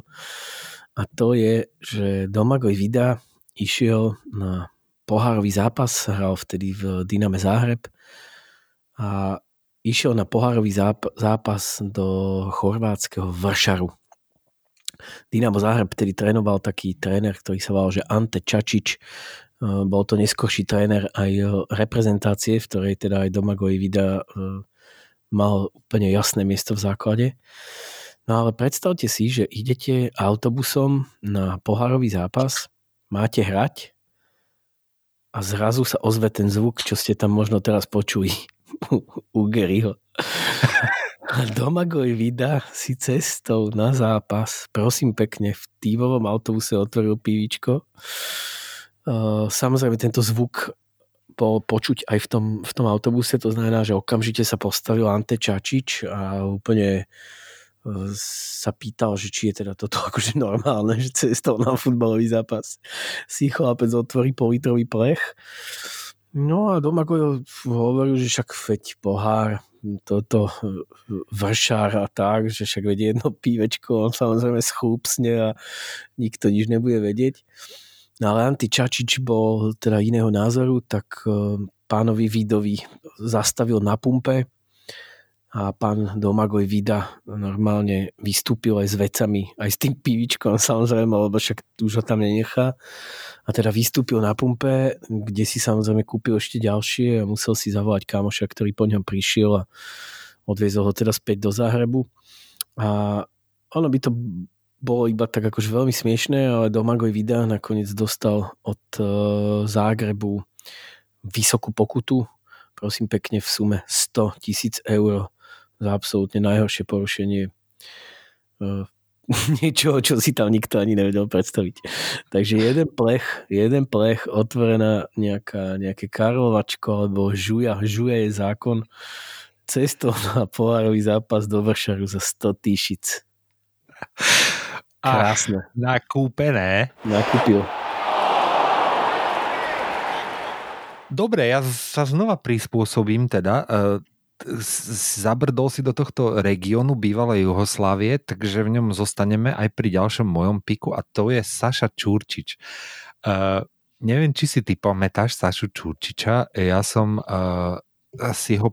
A to je, že Domagoj Vida išiel na pohárový zápas, hral vtedy v Dyname Záhreb a išiel na pohárový záp- zápas do chorvátskeho Vršaru. Dynamo Záhreb vtedy trénoval taký tréner, ktorý sa volal, že Ante Čačič, bol to neskôrší tréner aj reprezentácie, v ktorej teda aj Domagoj Vida mal úplne jasné miesto v základe. No ale predstavte si, že idete autobusom na pohárový zápas, máte hrať a zrazu sa ozve ten zvuk, čo ste tam možno teraz počuli u Garyho. A Domagoj Vida si cestou na zápas, prosím pekne, v týmovom autobuse otvoril pívičko Uh, samozrejme tento zvuk bol počuť aj v tom, v tom autobuse, to znamená, že okamžite sa postavil Ante Čačič a úplne uh, sa pýtal, že či je teda toto (laughs) akože normálne, že cestou na futbalový zápas si chlapec otvorí politrový plech. No a doma hovoril, že však feď pohár, toto vršár a tak, že však vedie jedno (laughs) pívečko, on samozrejme schúpsne a nikto nič nebude vedieť. No ale Anti Čačič bol teda iného názoru, tak pánovi Vidovi zastavil na pumpe a pán Domagoj Vida normálne vystúpil aj s vecami, aj s tým pívičkom (laughs) samozrejme, lebo však už ho tam nenechá. A teda vystúpil na pumpe, kde si samozrejme kúpil ešte ďalšie a musel si zavolať kamoša, ktorý po ňom prišiel a odviezol ho teda späť do Záhrebu. A ono by to bolo iba tak akože veľmi smiešné, ale Domagoj Vida nakoniec dostal od uh, Zágrebu vysokú pokutu, prosím pekne v sume 100 tisíc eur za absolútne najhoršie porušenie uh, (laughs) niečoho, čo si tam nikto ani nevedel predstaviť. Takže jeden plech, jeden plech, otvorená nejaká, nejaké karlovačko alebo žuja, žuja je zákon cestou (laughs) na pohárový zápas do Vršaru za 100 tisíc. Krásne. Ach, nakúpené. Nakúpil. Dobre, ja sa znova prispôsobím teda. Zabrdol si do tohto regiónu bývalej Juhoslávie, takže v ňom zostaneme aj pri ďalšom mojom piku a to je Saša Čurčič. Uh, neviem, či si ty pamätáš Sašu Čurčiča. Ja som uh, si ho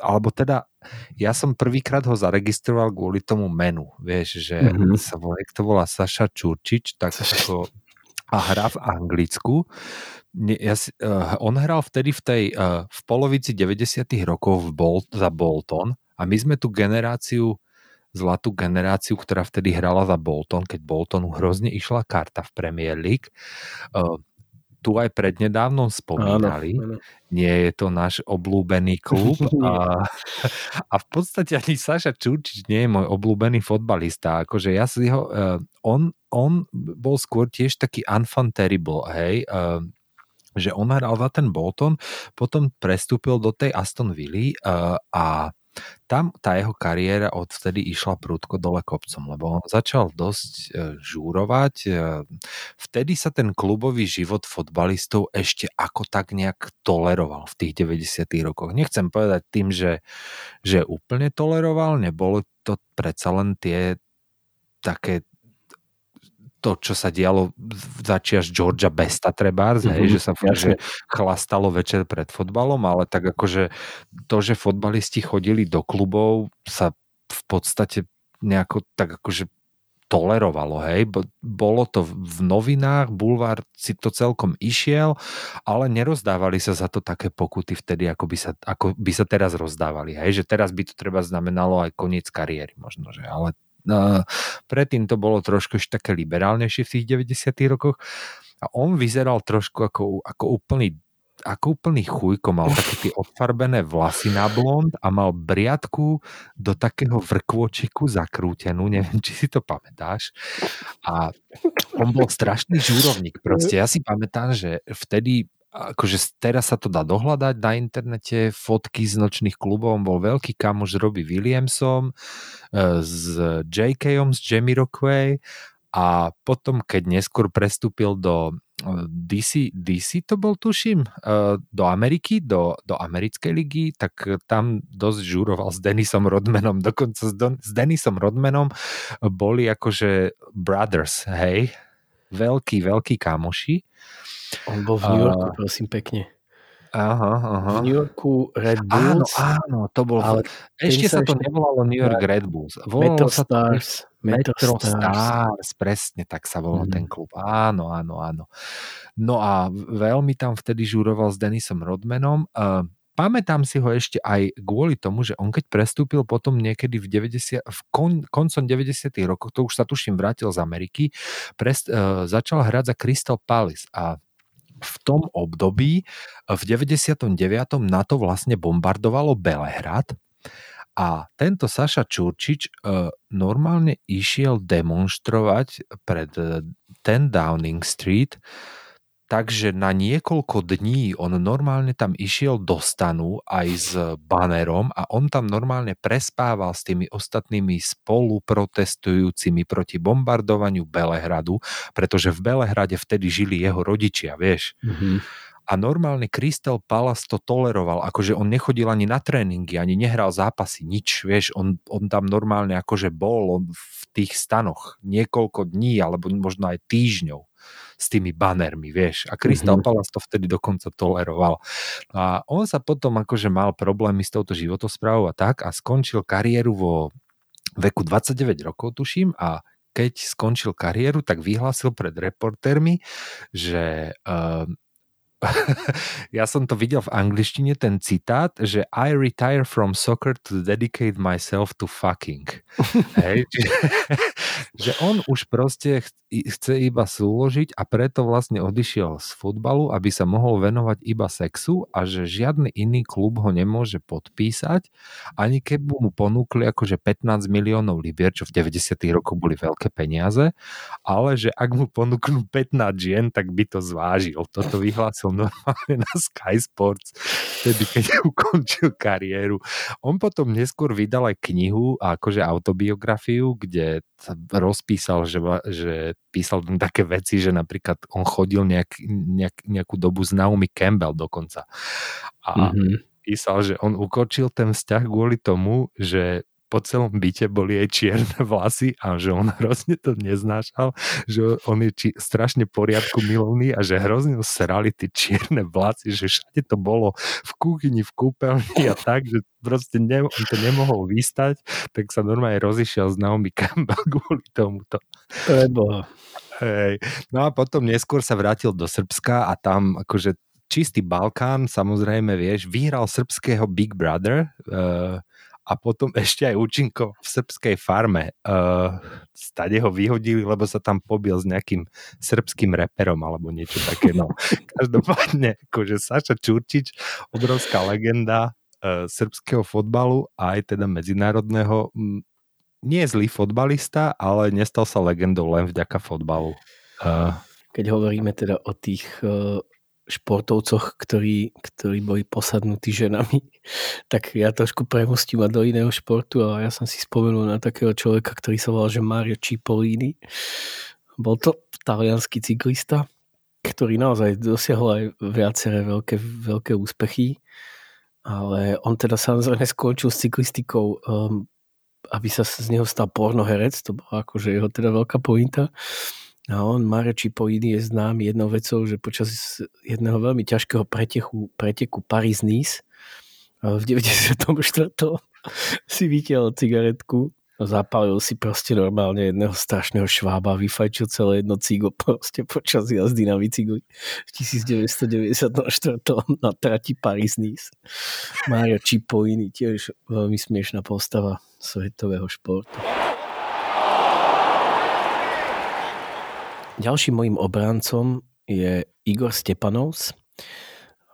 alebo teda ja som prvýkrát ho zaregistroval kvôli tomu menu, vieš, že mm-hmm. sa volá, to volá Saša Čurčič, tak ako a hrá v Anglicku. Uh, on hral vtedy v tej, uh, v polovici 90 rokov v Bolt, za Bolton a my sme tú generáciu, zlatú generáciu, ktorá vtedy hrala za Bolton, keď Boltonu hrozne išla karta v Premier League. Uh, tu aj prednedávnom spomínali. Áno, áno. Nie je to náš oblúbený klub. (laughs) a, (laughs) a v podstate ani Saša Čurčič nie je môj obľúbený fotbalista. Akože ja si ho... Uh, on, on bol skôr tiež taký unfun terrible, hej. Uh, že on hral za ten Bolton, potom prestúpil do tej Aston Villa uh, a tam tá jeho kariéra odvtedy išla prúdko dole kopcom, lebo on začal dosť e, žúrovať. E, vtedy sa ten klubový život fotbalistov ešte ako tak nejak toleroval v tých 90. rokoch. Nechcem povedať tým, že, že úplne toleroval, nebolo to predsa len tie také to, čo sa dialo začiaž Georgia Besta trebárs, mm-hmm, hej, že sa že chlastalo večer pred fotbalom, ale tak akože to, že fotbalisti chodili do klubov, sa v podstate nejako tak akože tolerovalo, hej. Bolo to v novinách, bulvár si to celkom išiel, ale nerozdávali sa za to také pokuty vtedy, ako by sa, ako by sa teraz rozdávali, hej. Že teraz by to treba znamenalo aj koniec kariéry možno, že, ale predtým to bolo trošku ešte také liberálnejšie v tých 90 rokoch a on vyzeral trošku ako, ako úplný ako úplný chujko, mal také tie odfarbené vlasy na blond a mal briadku do takého vrkvočiku zakrútenú, neviem, či si to pamätáš. A on bol strašný žúrovník proste. Ja si pamätám, že vtedy akože teraz sa to dá dohľadať na internete, fotky z nočných klubov, bol veľký kamoš s Robbie Williamsom, e, s JKom, s Jamie Rockway. A potom, keď neskôr prestúpil do e, DC, DC to bol tuším, e, do Ameriky, do, do americkej ligy, tak tam dosť žúroval s Denisom Rodmanom, dokonca s, Don, s Denisom Rodmanom boli akože brothers, hej, veľký, veľký kamoši. On bol v New Yorku, uh, prosím, pekne. Aha, aha. V New Yorku Red Bulls. Áno, áno, to bol... Ale ešte sa to ešte... nevolalo New York Red Bulls. Volalo Metro sa Stars. Metro, Metro Stars. Stars. Presne tak sa volal mm. ten klub. Áno, áno, áno. No a veľmi tam vtedy žuroval s Denisom Rodmanom. Uh, pamätám si ho ešte aj kvôli tomu, že on keď prestúpil potom niekedy v, 90, v kon, koncom 90. rokov, to už sa tuším vrátil z Ameriky, prest, uh, začal hrať za Crystal Palace a v tom období v 99. NATO vlastne bombardovalo Belehrad a tento Saša Čurčič uh, normálne išiel demonstrovať pred 10 Downing Street takže na niekoľko dní on normálne tam išiel do stanu aj s banerom a on tam normálne prespával s tými ostatnými spoluprotestujúcimi proti bombardovaniu Belehradu, pretože v Belehrade vtedy žili jeho rodičia, vieš. Mm-hmm a normálne Crystal Palace to toleroval, akože on nechodil ani na tréningy, ani nehral zápasy, nič, vieš, on, on tam normálne akože bol v tých stanoch niekoľko dní, alebo možno aj týždňov s tými banermi, vieš. A Crystal mm-hmm. Palace to vtedy dokonca toleroval. A on sa potom akože mal problémy s touto životosprávou a tak a skončil kariéru vo veku 29 rokov, tuším, a keď skončil kariéru, tak vyhlásil pred reportérmi, že uh, (laughs) ja som to videl v angličtine, ten citát, že I retire from soccer to dedicate myself to fucking. (laughs) Hej, čiže, (laughs) že on už proste chce iba súložiť a preto vlastne odišiel z futbalu, aby sa mohol venovať iba sexu a že žiadny iný klub ho nemôže podpísať, ani keby mu ponúkli akože 15 miliónov libier, čo v 90 rokoch boli veľké peniaze, ale že ak mu ponúknú 15 žien, tak by to zvážil. Toto vyhlásil normálne na Sky Sports, vtedy keď (laughs) ukončil kariéru. On potom neskôr vydal aj knihu, akože autobiografiu, kde rozpísal, že, že písal tam také veci, že napríklad on chodil nejak, nejak, nejakú dobu s Naomi Campbell dokonca. A mm-hmm. písal, že on ukočil ten vzťah kvôli tomu, že po celom byte boli jej čierne vlasy a že on (laughs) hrozne to neznášal, že on je či, strašne poriadku milovný a že hrozne srali tie čierne vlasy, že všade to bolo v kuchyni, v kúpeľni a tak, že proste ne, on to nemohol vystať, tak sa normálne rozišiel s Naomi Campbell (laughs) kvôli tomuto. Preboha. Hej. No a potom neskôr sa vrátil do Srbska a tam akože čistý Balkán, samozrejme, vieš, vyhral srbského Big Brother, uh, a potom (laughs) ešte aj účinko v srbskej farme. Uh, stade ho vyhodili, lebo sa tam pobil s nejakým srbským reperom alebo niečo také. No. (laughs) Každopádne, akože Saša Čurčič, obrovská legenda uh, srbského fotbalu a aj teda medzinárodného. Nie je zlý fotbalista, ale nestal sa legendou len vďaka fotbalu. Uh, keď hovoríme teda o tých športovcoch, ktorí, ktorí boli posadnutí ženami, (laughs) tak ja trošku premostím a do iného športu a ja som si spomenul na takého človeka, ktorý sa volal, že Mario Cipollini. Bol to talianský cyklista, ktorý naozaj dosiahol aj viaceré veľké, veľké úspechy, ale on teda samozrejme skončil s cyklistikou, um, aby sa z neho stal pornoherec, to bola akože jeho teda veľká pointa. A on, Mario Cipollini, je známy jednou vecou, že počas jedného veľmi ťažkého preteku, preteku Paris-Nice v 94. (laughs) si vytiahol cigaretku zapálil si proste normálne jedného strašného švába, vyfajčil celé jedno cigo proste počas jazdy na bicykli v 1994 na trati Paris-Nice. Mario Cipollini, tiež veľmi smiešná postava svetového športu. Ďalším mojim obrancom je Igor Stepanovs,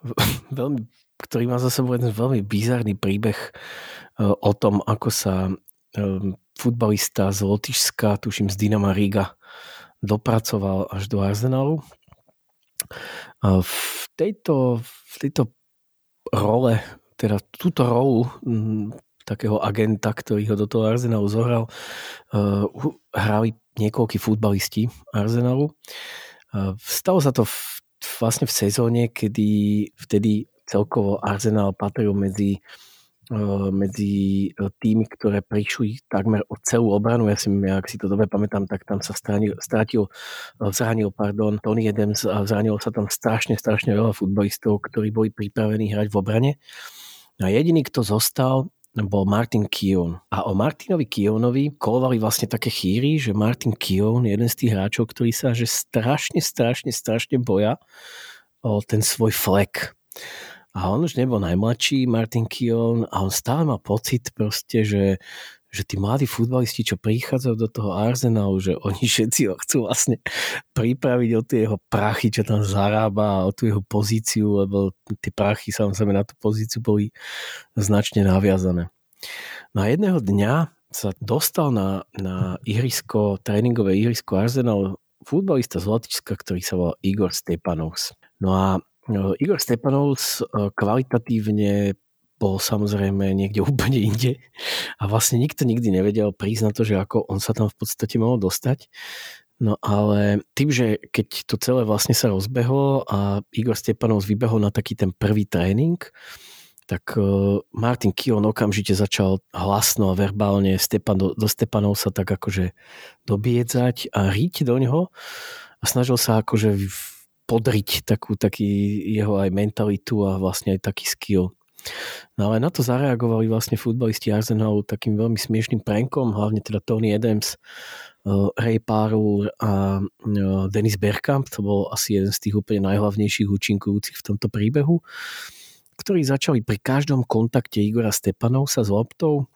(laughs) veľmi, ktorý má za sebou jeden veľmi bizarný príbeh e, o tom, ako sa e, futbalista z Lotyšska, tuším z Dynama Riga, dopracoval až do Arsenalu. V tejto, v tejto role, teda túto rolu takého agenta, ktorý ho do toho Arsenalu zohral, uh, hrali niekoľkí futbalisti Arsenalu. Uh, stalo sa to v, vlastne v sezóne, kedy vtedy celkovo Arsenal patril medzi medzi tými, ktoré prišli takmer o celú obranu. Ja si, ak si to dobre pamätám, tak tam sa stranil, strátil, zranil pardon, Tony Adams a zranilo sa tam strašne, strašne veľa futbalistov, ktorí boli pripravení hrať v obrane. A jediný, kto zostal, bol Martin Kion. A o Martinovi Kionovi kolovali vlastne také chýry, že Martin Kion je jeden z tých hráčov, ktorí sa že strašne, strašne, strašne boja o ten svoj flek. A on už nebol najmladší, Martin Kion, a on stále má pocit proste, že, že tí mladí futbalisti, čo prichádzajú do toho Arsenalu, že oni všetci ho chcú vlastne pripraviť o tie jeho prachy, čo tam zarába, o tú jeho pozíciu, lebo tie prachy samozrejme na tú pozíciu boli značne naviazané. No jedného dňa sa dostal na, na ihrisko, tréningové ihrisko Arsenal futbalista z Lotyčska, ktorý sa volal Igor Stepanovs. No a no, Igor Stepanovs e, kvalitatívne bol samozrejme niekde (laughs) úplne inde a vlastne nikto nikdy nevedel prísť na to, že ako on sa tam v podstate mohol dostať. No ale tým, že keď to celé vlastne sa rozbehlo a Igor Stepanov vybehol na taký ten prvý tréning, tak e, Martin Kion okamžite začal hlasno a verbálne Stepan, do, do Stepanov sa tak akože dobiedzať a riť do neho a snažil sa akože podriť takú, taký jeho aj mentalitu a vlastne aj taký skill. No ale na to zareagovali vlastne futbalisti Arsenalu takým veľmi smiešným prankom, hlavne teda Tony Adams, uh, Ray Parlour a uh, Dennis Bergkamp, to bol asi jeden z tých úplne najhlavnejších účinkujúcich v tomto príbehu, ktorí začali pri každom kontakte Igora Stepanovsa s loptou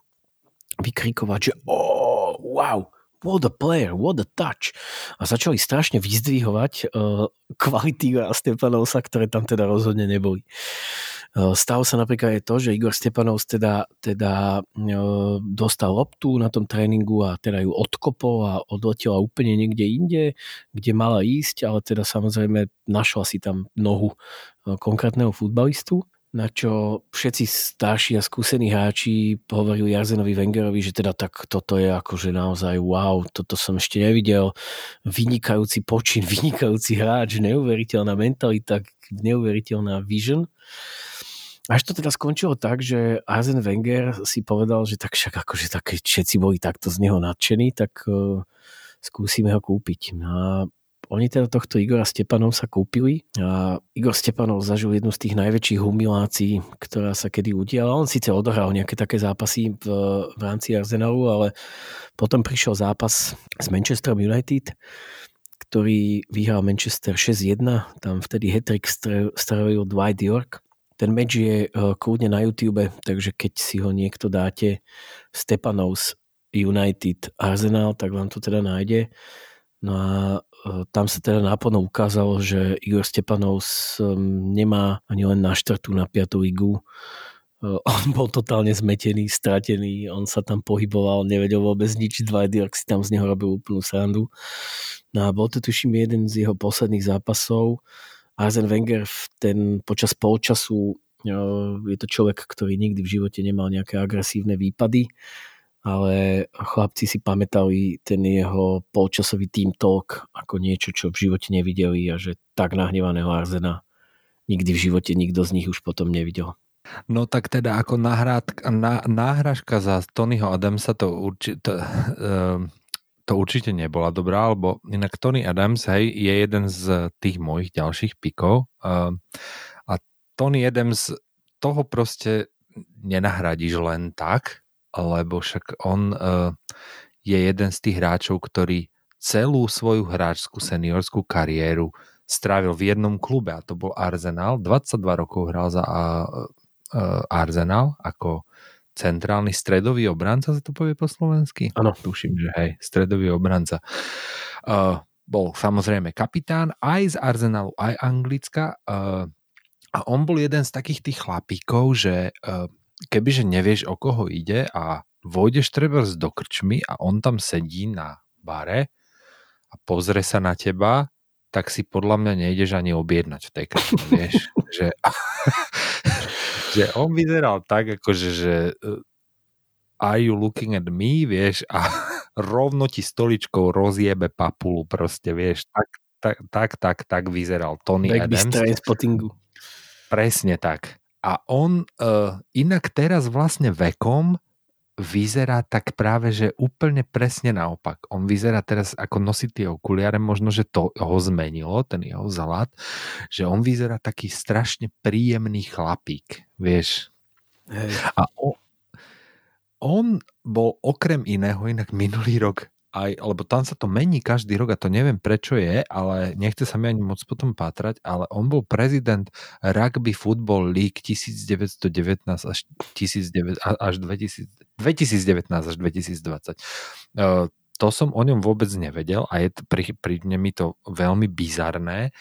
vykrikovať, že oh, wow, what a player, what a touch. A začali strašne vyzdvihovať uh, kvality Igora Stepanovsa, ktoré tam teda rozhodne neboli. Uh, stalo sa napríklad aj to, že Igor Stepanov teda, teda uh, dostal loptu na tom tréningu a teda ju odkopol a odletela úplne niekde inde, kde mala ísť, ale teda samozrejme našla si tam nohu uh, konkrétneho futbalistu na čo všetci starší a skúsení hráči hovorili Jarzenovi Wengerovi, že teda tak toto je akože naozaj wow, toto som ešte nevidel, vynikajúci počin, (laughs) vynikajúci hráč, neuveriteľná mentalita, neuveriteľná vision. Až to teda skončilo tak, že Arzen Wenger si povedal, že tak však akože tak, všetci boli takto z neho nadšení, tak uh, skúsime ho kúpiť. No a oni teda tohto Igora Stepanov sa kúpili a Igor Stepanov zažil jednu z tých najväčších humilácií, ktorá sa kedy udiala. On síce odohral nejaké také zápasy v, v rámci Arsenalu, ale potom prišiel zápas s Manchester United, ktorý vyhral Manchester 6-1, tam vtedy hetrik strelil Dwight York ten meč je kľudne na YouTube, takže keď si ho niekto dáte Stepanovs United Arsenal, tak vám to teda nájde. No a tam sa teda náplno ukázalo, že Igor Stepanovs nemá ani len na štartu na 5. ligu on bol totálne zmetený, stratený, on sa tam pohyboval, nevedel vôbec nič, dva ak si tam z neho robil úplnú srandu. No a bol to tuším jeden z jeho posledných zápasov. Arzen Wenger ten, počas polčasu je to človek, ktorý nikdy v živote nemal nejaké agresívne výpady, ale chlapci si pamätali ten jeho polčasový team talk ako niečo, čo v živote nevideli a že tak nahnevaného Arzena nikdy v živote nikto z nich už potom nevidel. No tak teda ako náhražka za Tonyho Adamsa to, urči, to, uh, (laughs) to určite nebola dobrá, lebo inak Tony Adams hej, je jeden z tých mojich ďalších pikov uh, a Tony Adams toho proste nenahradíš len tak, lebo však on uh, je jeden z tých hráčov, ktorý celú svoju hráčskú seniorskú kariéru strávil v jednom klube a to bol Arsenal. 22 rokov hral za uh, uh, Arsenal ako centrálny stredový obranca, sa to povie po slovensky? Áno. Tuším, že hej, stredový obranca. Uh, bol samozrejme kapitán aj z Arsenalu, aj Anglicka. Uh, a on bol jeden z takých tých chlapíkov, že uh, kebyže nevieš, o koho ide a vojdeš treba do krčmy a on tam sedí na bare a pozrie sa na teba, tak si podľa mňa nejdeš ani objednať v tej krčme, vieš. (laughs) že, (laughs) že on vyzeral tak, akože, že uh, are you looking at me, vieš, a (laughs) rovno ti stoličkou rozjebe papulu, proste, vieš, tak, tak, tak, tak, tak vyzeral Tony Back Adams. Presne tak. A on uh, inak teraz vlastne vekom vyzerá tak práve, že úplne presne naopak. On vyzerá teraz, ako nosí tie okuliare, možno, že to ho zmenilo, ten jeho zalát, že on vyzerá taký strašne príjemný chlapík, vieš. Hej. A on, on bol okrem iného, inak minulý rok aj, lebo tam sa to mení každý rok a to neviem prečo je, ale nechce sa mi ani moc potom pátrať, ale on bol prezident Rugby Football League 1919 až, 19, až 2000, 2019 až 2020. Uh, to som o ňom vôbec nevedel a je pri, príde mi to veľmi bizarné.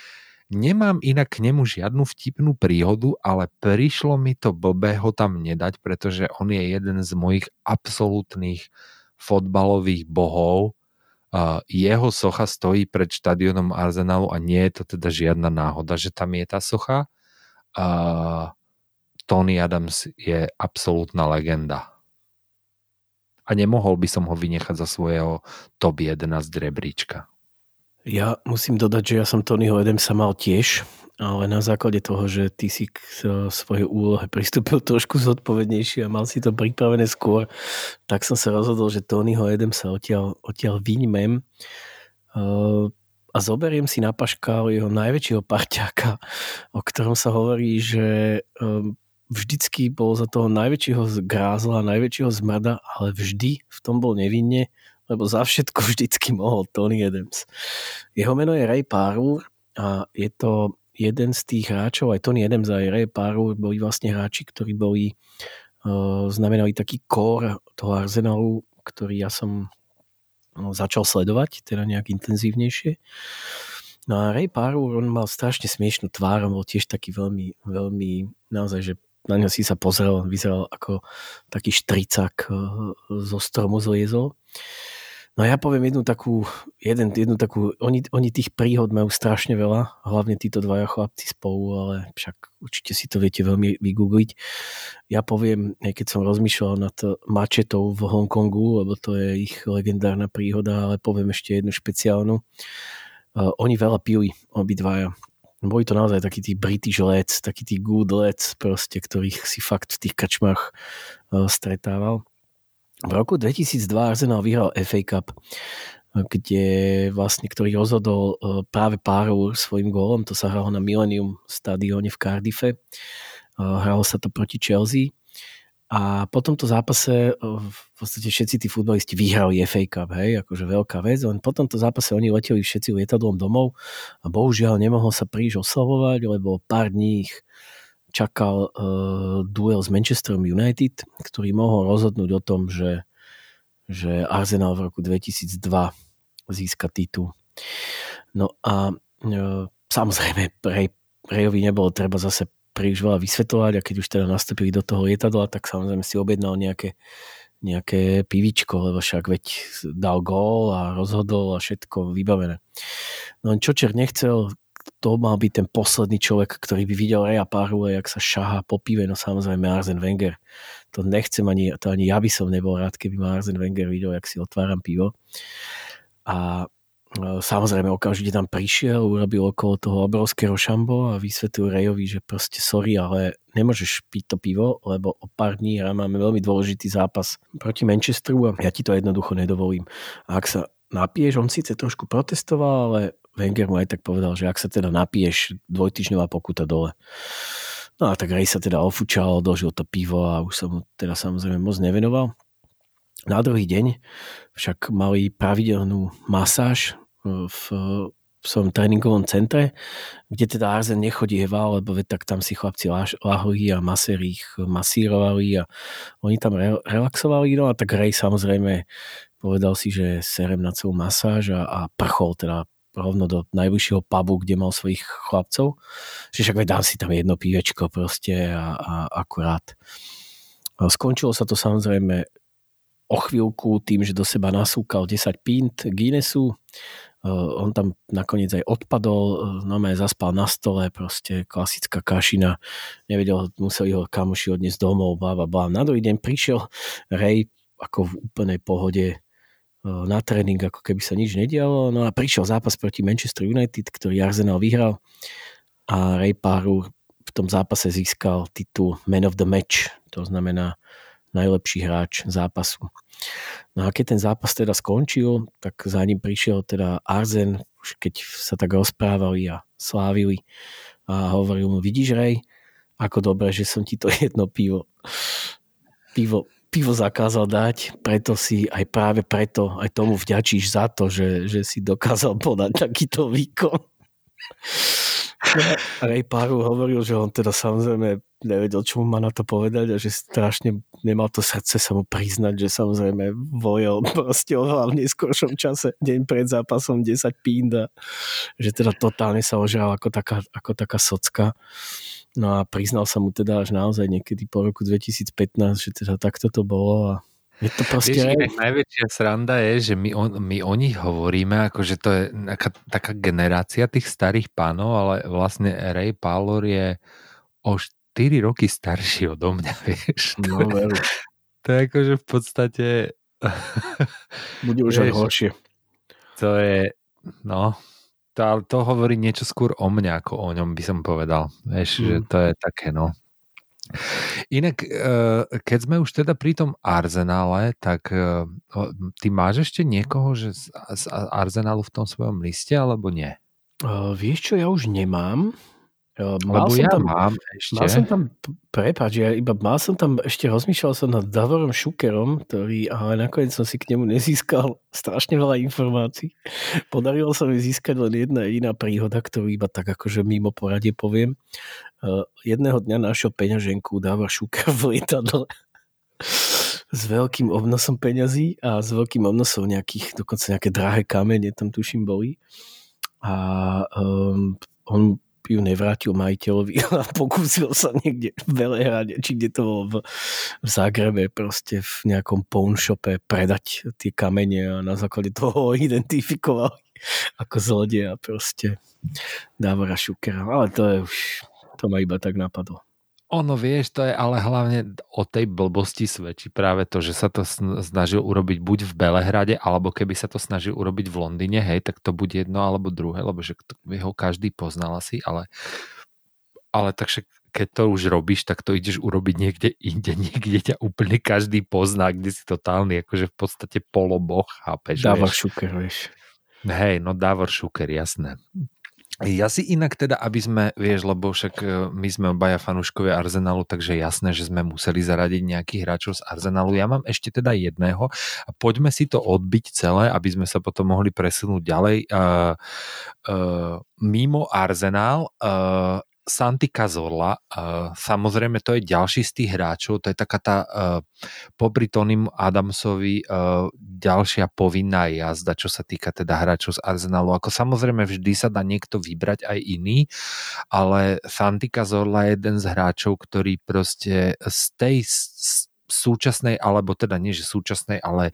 Nemám inak k nemu žiadnu vtipnú príhodu, ale prišlo mi to blbé ho tam nedať, pretože on je jeden z mojich absolútnych fotbalových bohov. Jeho socha stojí pred štadionom Arsenalu a nie je to teda žiadna náhoda, že tam je tá socha. Tony Adams je absolútna legenda. A nemohol by som ho vynechať za svojho top 11 rebríčka. Ja musím dodať, že ja som Tonyho Adamsa mal tiež ale na základe toho, že ty si k svojej úlohe pristúpil trošku zodpovednejšie a mal si to pripravené skôr, tak som sa rozhodol, že Tonyho sa odtiaľ, odtiaľ vyňmem a zoberiem si na paškál jeho najväčšieho parťáka, o ktorom sa hovorí, že vždycky bol za toho najväčšieho grázla, najväčšieho zmrda, ale vždy v tom bol nevinne, lebo za všetko (laughs) vždycky mohol Tony Adams. Jeho meno je Ray Parur a je to jeden z tých hráčov, aj Tony Adams aj Ray Paru boli vlastne hráči, ktorí boli, uh, znamenali taký core toho Arsenalu, ktorý ja som no, začal sledovať, teda nejak intenzívnejšie. No a Ray Paru, on mal strašne smiešnú tvár, on bol tiež taký veľmi, veľmi, naozaj, že na ňo si sa pozrel, vyzeral ako taký štricak zo stromu zliezol. No ja poviem jednu takú, jeden, jednu takú, oni, oni tých príhod majú strašne veľa, hlavne títo dvaja chlapci spolu, ale však určite si to viete veľmi vygoogliť. Ja poviem, keď som rozmýšľal nad mačetou v Hongkongu, lebo to je ich legendárna príhoda, ale poviem ešte jednu špeciálnu. Uh, oni veľa pili, obidvaja. Boli to naozaj takí tí British Leds, takí tí good Leds, proste, ktorých si fakt v tých kačmách uh, stretával. V roku 2002 Arsenal vyhral FA Cup, kde vlastne, ktorý rozhodol e, práve párov svojim gólom, to sa hralo na Millennium stadióne v Cardiffe. E, hralo sa to proti Chelsea. A po tomto zápase e, v podstate všetci tí futbalisti vyhrali FA Cup, hej, akože veľká vec, len po tomto zápase oni leteli všetci lietadlom domov a bohužiaľ nemohol sa príliš oslavovať, lebo pár dní ich čakal uh, duel s Manchesterom United, ktorý mohol rozhodnúť o tom, že, že Arsenal v roku 2002 získa titul. No a uh, samozrejme pre Rejovi nebolo treba zase príliš veľa vysvetľovať a keď už teda nastúpili do toho lietadla, tak samozrejme si objednal nejaké, nejaké pivičko, lebo však veď dal gól a rozhodol a všetko vybavené. No Čočer nechcel, to mal byť ten posledný človek, ktorý by videl Reja Paru a jak sa šaha po pive, no samozrejme Arzen Wenger. To nechcem ani, to ani ja by som nebol rád, keby ma Arzen Wenger videl, jak si otváram pivo. A samozrejme okamžite tam prišiel, urobil okolo toho obrovského šambo a vysvetlil Rejovi, že proste sorry, ale nemôžeš piť to pivo, lebo o pár dní máme veľmi dôležitý zápas proti Manchesteru a ja ti to jednoducho nedovolím. A ak sa napiješ, on síce trošku protestoval, ale Wenger mu aj tak povedal, že ak sa teda napiješ, dvojtyžňová pokuta dole. No a tak Ray sa teda ofúčal, dožil to pivo a už sa mu teda samozrejme moc nevenoval. Na druhý deň však mali pravidelnú masáž v, v svojom tréningovom centre, kde teda Arzen nechodieval, lebo tak tam si chlapci lahli a maséri ich masírovali a oni tam re, relaxovali. No a tak Ray samozrejme povedal si, že serem na celú masáž a, a prchol teda rovno do najvyššieho pubu, kde mal svojich chlapcov. Že však dám si tam jedno pívečko proste a, a akurát. Skončilo sa to samozrejme o chvíľku tým, že do seba nasúkal 10 pint Guinnessu. On tam nakoniec aj odpadol, normálne zaspal na stole, proste klasická kašina. Nevedel, museli ho kamoši odniesť domov, bla, bla, bla. Na druhý deň prišiel Ray ako v úplnej pohode na tréning, ako keby sa nič nedialo. No a prišiel zápas proti Manchester United, ktorý Arsenal vyhral a Ray Paru v tom zápase získal titul Man of the Match, to znamená najlepší hráč zápasu. No a keď ten zápas teda skončil, tak za ním prišiel teda Arzen, už keď sa tak rozprávali a slávili a hovoril mu, vidíš Ray, ako dobre, že som ti to (laughs) jedno pivo, pivo pivo zakázal dať, preto si aj práve preto aj tomu vďačíš za to, že, že si dokázal podať takýto výkon. (laughs) Ray Paru hovoril, že on teda samozrejme nevedel, čo mu má na to povedať a že strašne nemal to srdce sa mu priznať, že samozrejme vojel (laughs) proste oveľa v neskôršom čase, deň pred zápasom 10 pínda, že teda totálne sa ožral ako taká, ako taká socka. No a priznal sa mu teda až naozaj niekedy po roku 2015, že teda takto to bolo a je to proste... Vieš, najväčšia sranda je, že my, on, my o nich hovoríme, ako že to je taká, taká generácia tých starých pánov, ale vlastne Ray Pálor je o 4 roky starší odo mňa, (laughs) vieš. No, je, to je akože v podstate... (laughs) Bude už aj horšie. To je, no, to, to hovorí niečo skôr o mne, ako o ňom by som povedal. Vieš, mm. že to je také, no. Inak, eh, keď sme už teda pri tom Arzenále, tak eh, ty máš ešte niekoho že z, z Arzenálu v tom svojom liste, alebo nie? Uh, vieš čo, ja už nemám. Mal Lebo som ja tam, mám ešte. Mal som tam, prepáč, ja iba mal som tam, ešte rozmýšľal som nad Davorom Šukerom, ktorý, ale nakoniec som si k nemu nezískal (laughs) strašne veľa informácií. Podarilo sa mi získať len jedna jediná príhoda, ktorú iba tak akože mimo poradie poviem. Uh, jedného dňa našiel peňaženku Davor Šuker v lietadle s veľkým obnosom peňazí a s veľkým obnosom nejakých, dokonca nejaké drahé kamene tam tuším boli. A um, on ju nevrátil majiteľovi a pokúsil sa niekde v Belehrade, či kde to bolo v, v Zagrebe, proste v nejakom pawn predať tie kamene a na základe toho ho identifikovali ako zlodeja proste Dávora Šukera. Ale to je už, to ma iba tak napadlo. Ono, vieš, to je ale hlavne o tej blbosti svedčí práve to, že sa to snažil urobiť buď v Belehrade, alebo keby sa to snažil urobiť v Londýne, hej, tak to bude jedno alebo druhé, lebo že ho každý poznal asi, ale, ale tak však keď to už robíš, tak to ideš urobiť niekde inde, (laughs) niekde ťa úplne každý pozná, kde si totálny, akože v podstate poloboch, chápeš? Dávor Šuker, vieš. Hej, no Dávor Šuker, jasné. Ja si inak teda, aby sme, vieš, lebo však e, my sme obaja fanúškovia Arsenalu, takže jasné, že sme museli zaradiť nejakých hráčov z Arsenalu. Ja mám ešte teda jedného poďme si to odbiť celé, aby sme sa potom mohli presunúť ďalej. Uh, uh, mimo Arsenal uh, Santi Cazorla, uh, samozrejme to je ďalší z tých hráčov, to je taká tá uh, popri Tonym Adamsovi uh, ďalšia povinná jazda, čo sa týka teda hráčov z Arsenalu. Ako samozrejme vždy sa dá niekto vybrať aj iný, ale Santi Cazorla je jeden z hráčov, ktorý proste z tej súčasnej, alebo teda nie že súčasnej, ale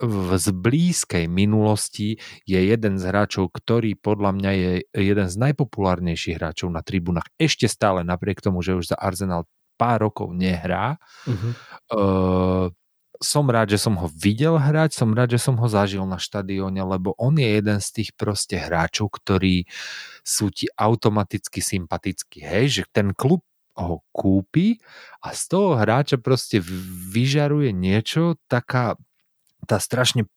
v z blízkej minulosti je jeden z hráčov, ktorý podľa mňa je jeden z najpopulárnejších hráčov na tribunách. Ešte stále napriek tomu, že už za Arsenal pár rokov nehrá. Uh-huh. Uh, som rád, že som ho videl hrať, som rád, že som ho zažil na štadióne, lebo on je jeden z tých proste hráčov, ktorí sú ti automaticky sympatickí. Hej, že ten klub ho kúpi a z toho hráča proste vyžaruje niečo, taká tá strašne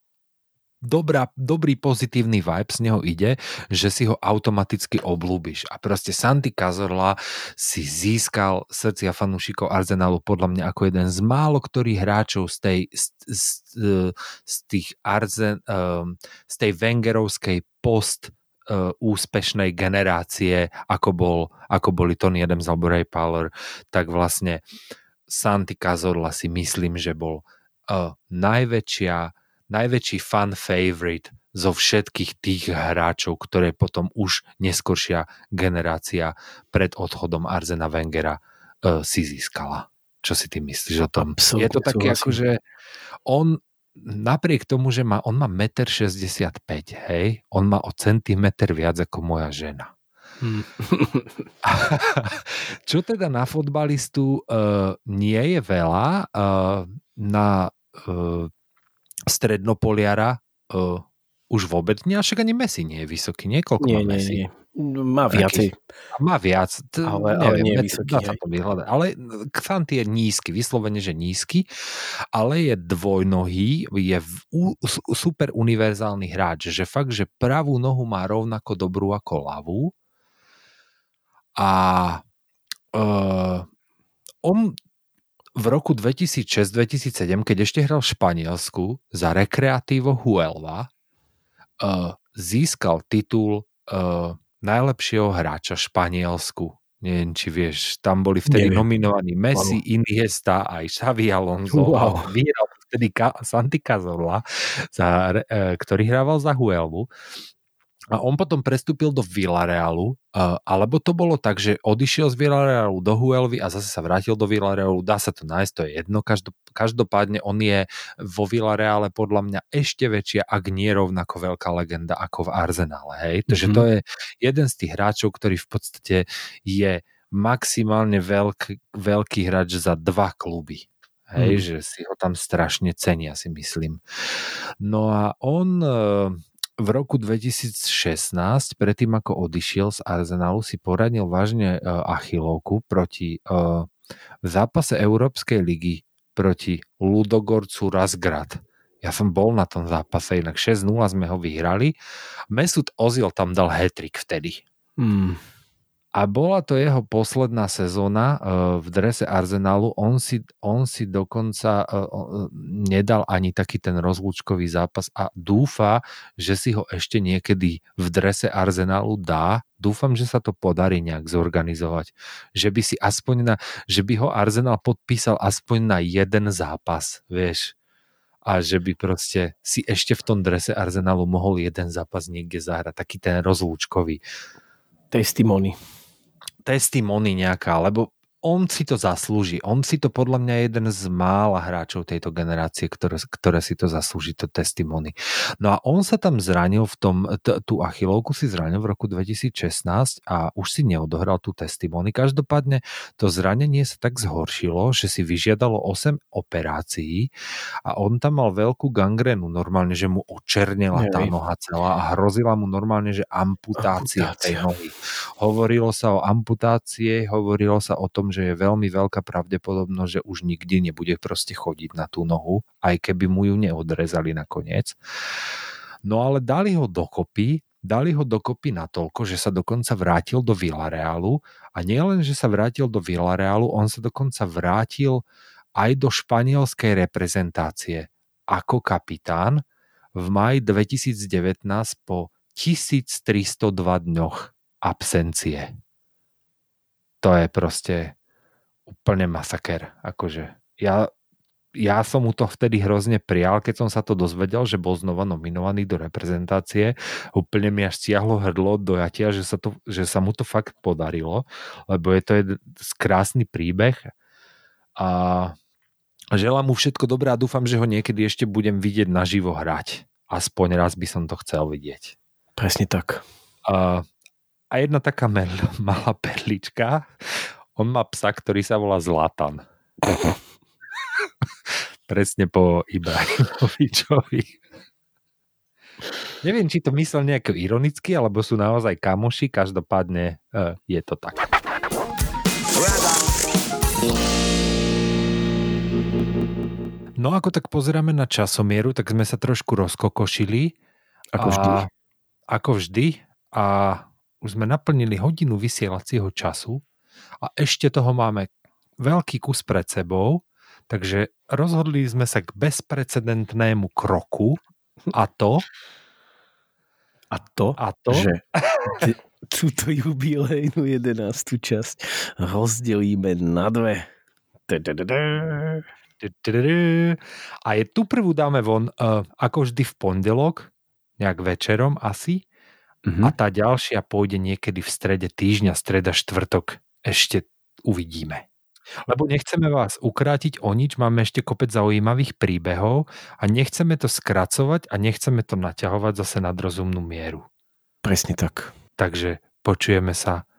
dobrá, dobrý pozitívny vibe z neho ide, že si ho automaticky oblúbiš. A proste Santi Cazorla si získal srdcia fanúšikov Arsenalu podľa mňa ako jeden z málo ktorých hráčov z tej, z, z, z tých Arzen, um, z tej Wengerovskej post uh, úspešnej generácie, ako, bol, ako boli Tony Adams alebo Ray Power, tak vlastne Santi Cazorla si myslím, že bol uh, najväčšia, najväčší fan favorite zo všetkých tých hráčov, ktoré potom už neskoršia generácia pred odchodom Arzena Wengera uh, si získala. Čo si ty myslíš o tom? Absolutne, je to také ako, že on napriek tomu, že má, on má 1,65 m, hej, on má o centimetr viac ako moja žena. Hmm. (laughs) Čo teda na fotbalistu uh, nie je veľa, uh, na strednopoliara uh, už vôbec nie, však ani Messi nie je vysoký, niekoľko nie, má Messi. Nie, nie. Má viacej. Má viac, t- ale, neviem, ale nie je vysoký. Dá sa to vyhľadať. Ale Xant je nízky, vyslovene, že nízky, ale je dvojnohý, je u, super univerzálny hráč, že fakt, že pravú nohu má rovnako dobrú ako ľavú a uh, on v roku 2006-2007, keď ešte hral v Španielsku za Recreativo Huelva, uh, získal titul uh, najlepšieho hráča v Španielsku. Neviem, či vieš, tam boli vtedy Neviem. nominovaní Messi, ano. Iniesta aj Xavi Alonso. Wow. (laughs) Vyhral vtedy Santi Cazorla, za, uh, ktorý hrával za Huelvu. A on potom prestúpil do Villarealu, alebo to bolo tak, že odišiel z Villarealu do Huelvy a zase sa vrátil do Villarealu, dá sa to nájsť, to je jedno, každopádne on je vo Villareale podľa mňa ešte väčšia, ak nie rovnako veľká legenda ako v Arsenále, hej, takže mm-hmm. to je jeden z tých hráčov, ktorý v podstate je maximálne veľký, veľký hráč za dva kluby. Hej, mm. že si ho tam strašne cenia, si myslím. No a on v roku 2016, predtým ako odišiel z Arsenalu, si poradil vážne uh, Achilovku proti uh, v zápase Európskej ligy proti Ludogorcu Razgrad. Ja som bol na tom zápase, inak 6-0 sme ho vyhrali. Mesut Ozil tam dal hetrik vtedy. Hmm a bola to jeho posledná sezóna uh, v drese Arsenalu. On si, on si dokonca uh, nedal ani taký ten rozlúčkový zápas a dúfa, že si ho ešte niekedy v drese Arsenalu dá. Dúfam, že sa to podarí nejak zorganizovať. Že by si aspoň na, že by ho Arsenal podpísal aspoň na jeden zápas, vieš a že by proste si ešte v tom drese Arsenalu mohol jeden zápas niekde zahrať, taký ten rozlúčkový. Testimony testimony nejaká, lebo on si to zaslúži. On si to podľa mňa je jeden z mála hráčov tejto generácie, ktoré, ktoré si to zaslúži, to testimony. No a on sa tam zranil v tom, t- tú achilovku si zranil v roku 2016 a už si neodohral tú testimony. Každopádne to zranenie sa tak zhoršilo, že si vyžiadalo 8 operácií a on tam mal veľkú gangrenu, normálne, že mu očernela tá noha celá a hrozila mu normálne, že amputácia, amputácia. tej nohy. Hovorilo sa o amputácie, hovorilo sa o tom, že je veľmi veľká pravdepodobnosť, že už nikdy nebude proste chodiť na tú nohu, aj keby mu ju neodrezali nakoniec. No ale dali ho dokopy, dali ho dokopy natoľko, že sa dokonca vrátil do Villarealu a nielen, že sa vrátil do Villarealu, on sa dokonca vrátil aj do španielskej reprezentácie ako kapitán v maji 2019 po 1302 dňoch absencie. to je proste úplne masaker. Akože ja, ja som mu to vtedy hrozne prijal, keď som sa to dozvedel, že bol znova nominovaný do reprezentácie. Úplne mi až stiahlo hrdlo do jatia, že sa, to, že sa mu to fakt podarilo, lebo je to jeden krásny príbeh a želám mu všetko dobré a dúfam, že ho niekedy ešte budem vidieť naživo hrať. Aspoň raz by som to chcel vidieť. Presne tak. A, a jedna taká malá perlička. On má psa, ktorý sa volá Zlatan. Presne po Ibrahimovičovi. Neviem, či to myslel nejako ironicky, alebo sú naozaj kamoši, každopádne uh, je to tak. No ako tak pozeráme na časomieru, tak sme sa trošku rozkokošili. Ako vždy. Ako vždy. A už sme naplnili hodinu vysielacieho času a ešte toho máme veľký kus pred sebou, takže rozhodli sme sa k bezprecedentnému kroku a to... A to, a to že túto jubilejnú 11. časť rozdelíme na dve. A je tu prvú dáme von, uh, ako vždy v pondelok, nejak večerom asi. Mhm. A tá ďalšia pôjde niekedy v strede týždňa, streda, štvrtok. Ešte uvidíme. Lebo nechceme vás ukrátiť o nič, máme ešte kopec zaujímavých príbehov a nechceme to skracovať a nechceme to naťahovať zase nad rozumnú mieru. Presne tak. Takže počujeme sa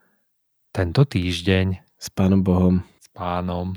tento týždeň S pánom Bohom. s pánom.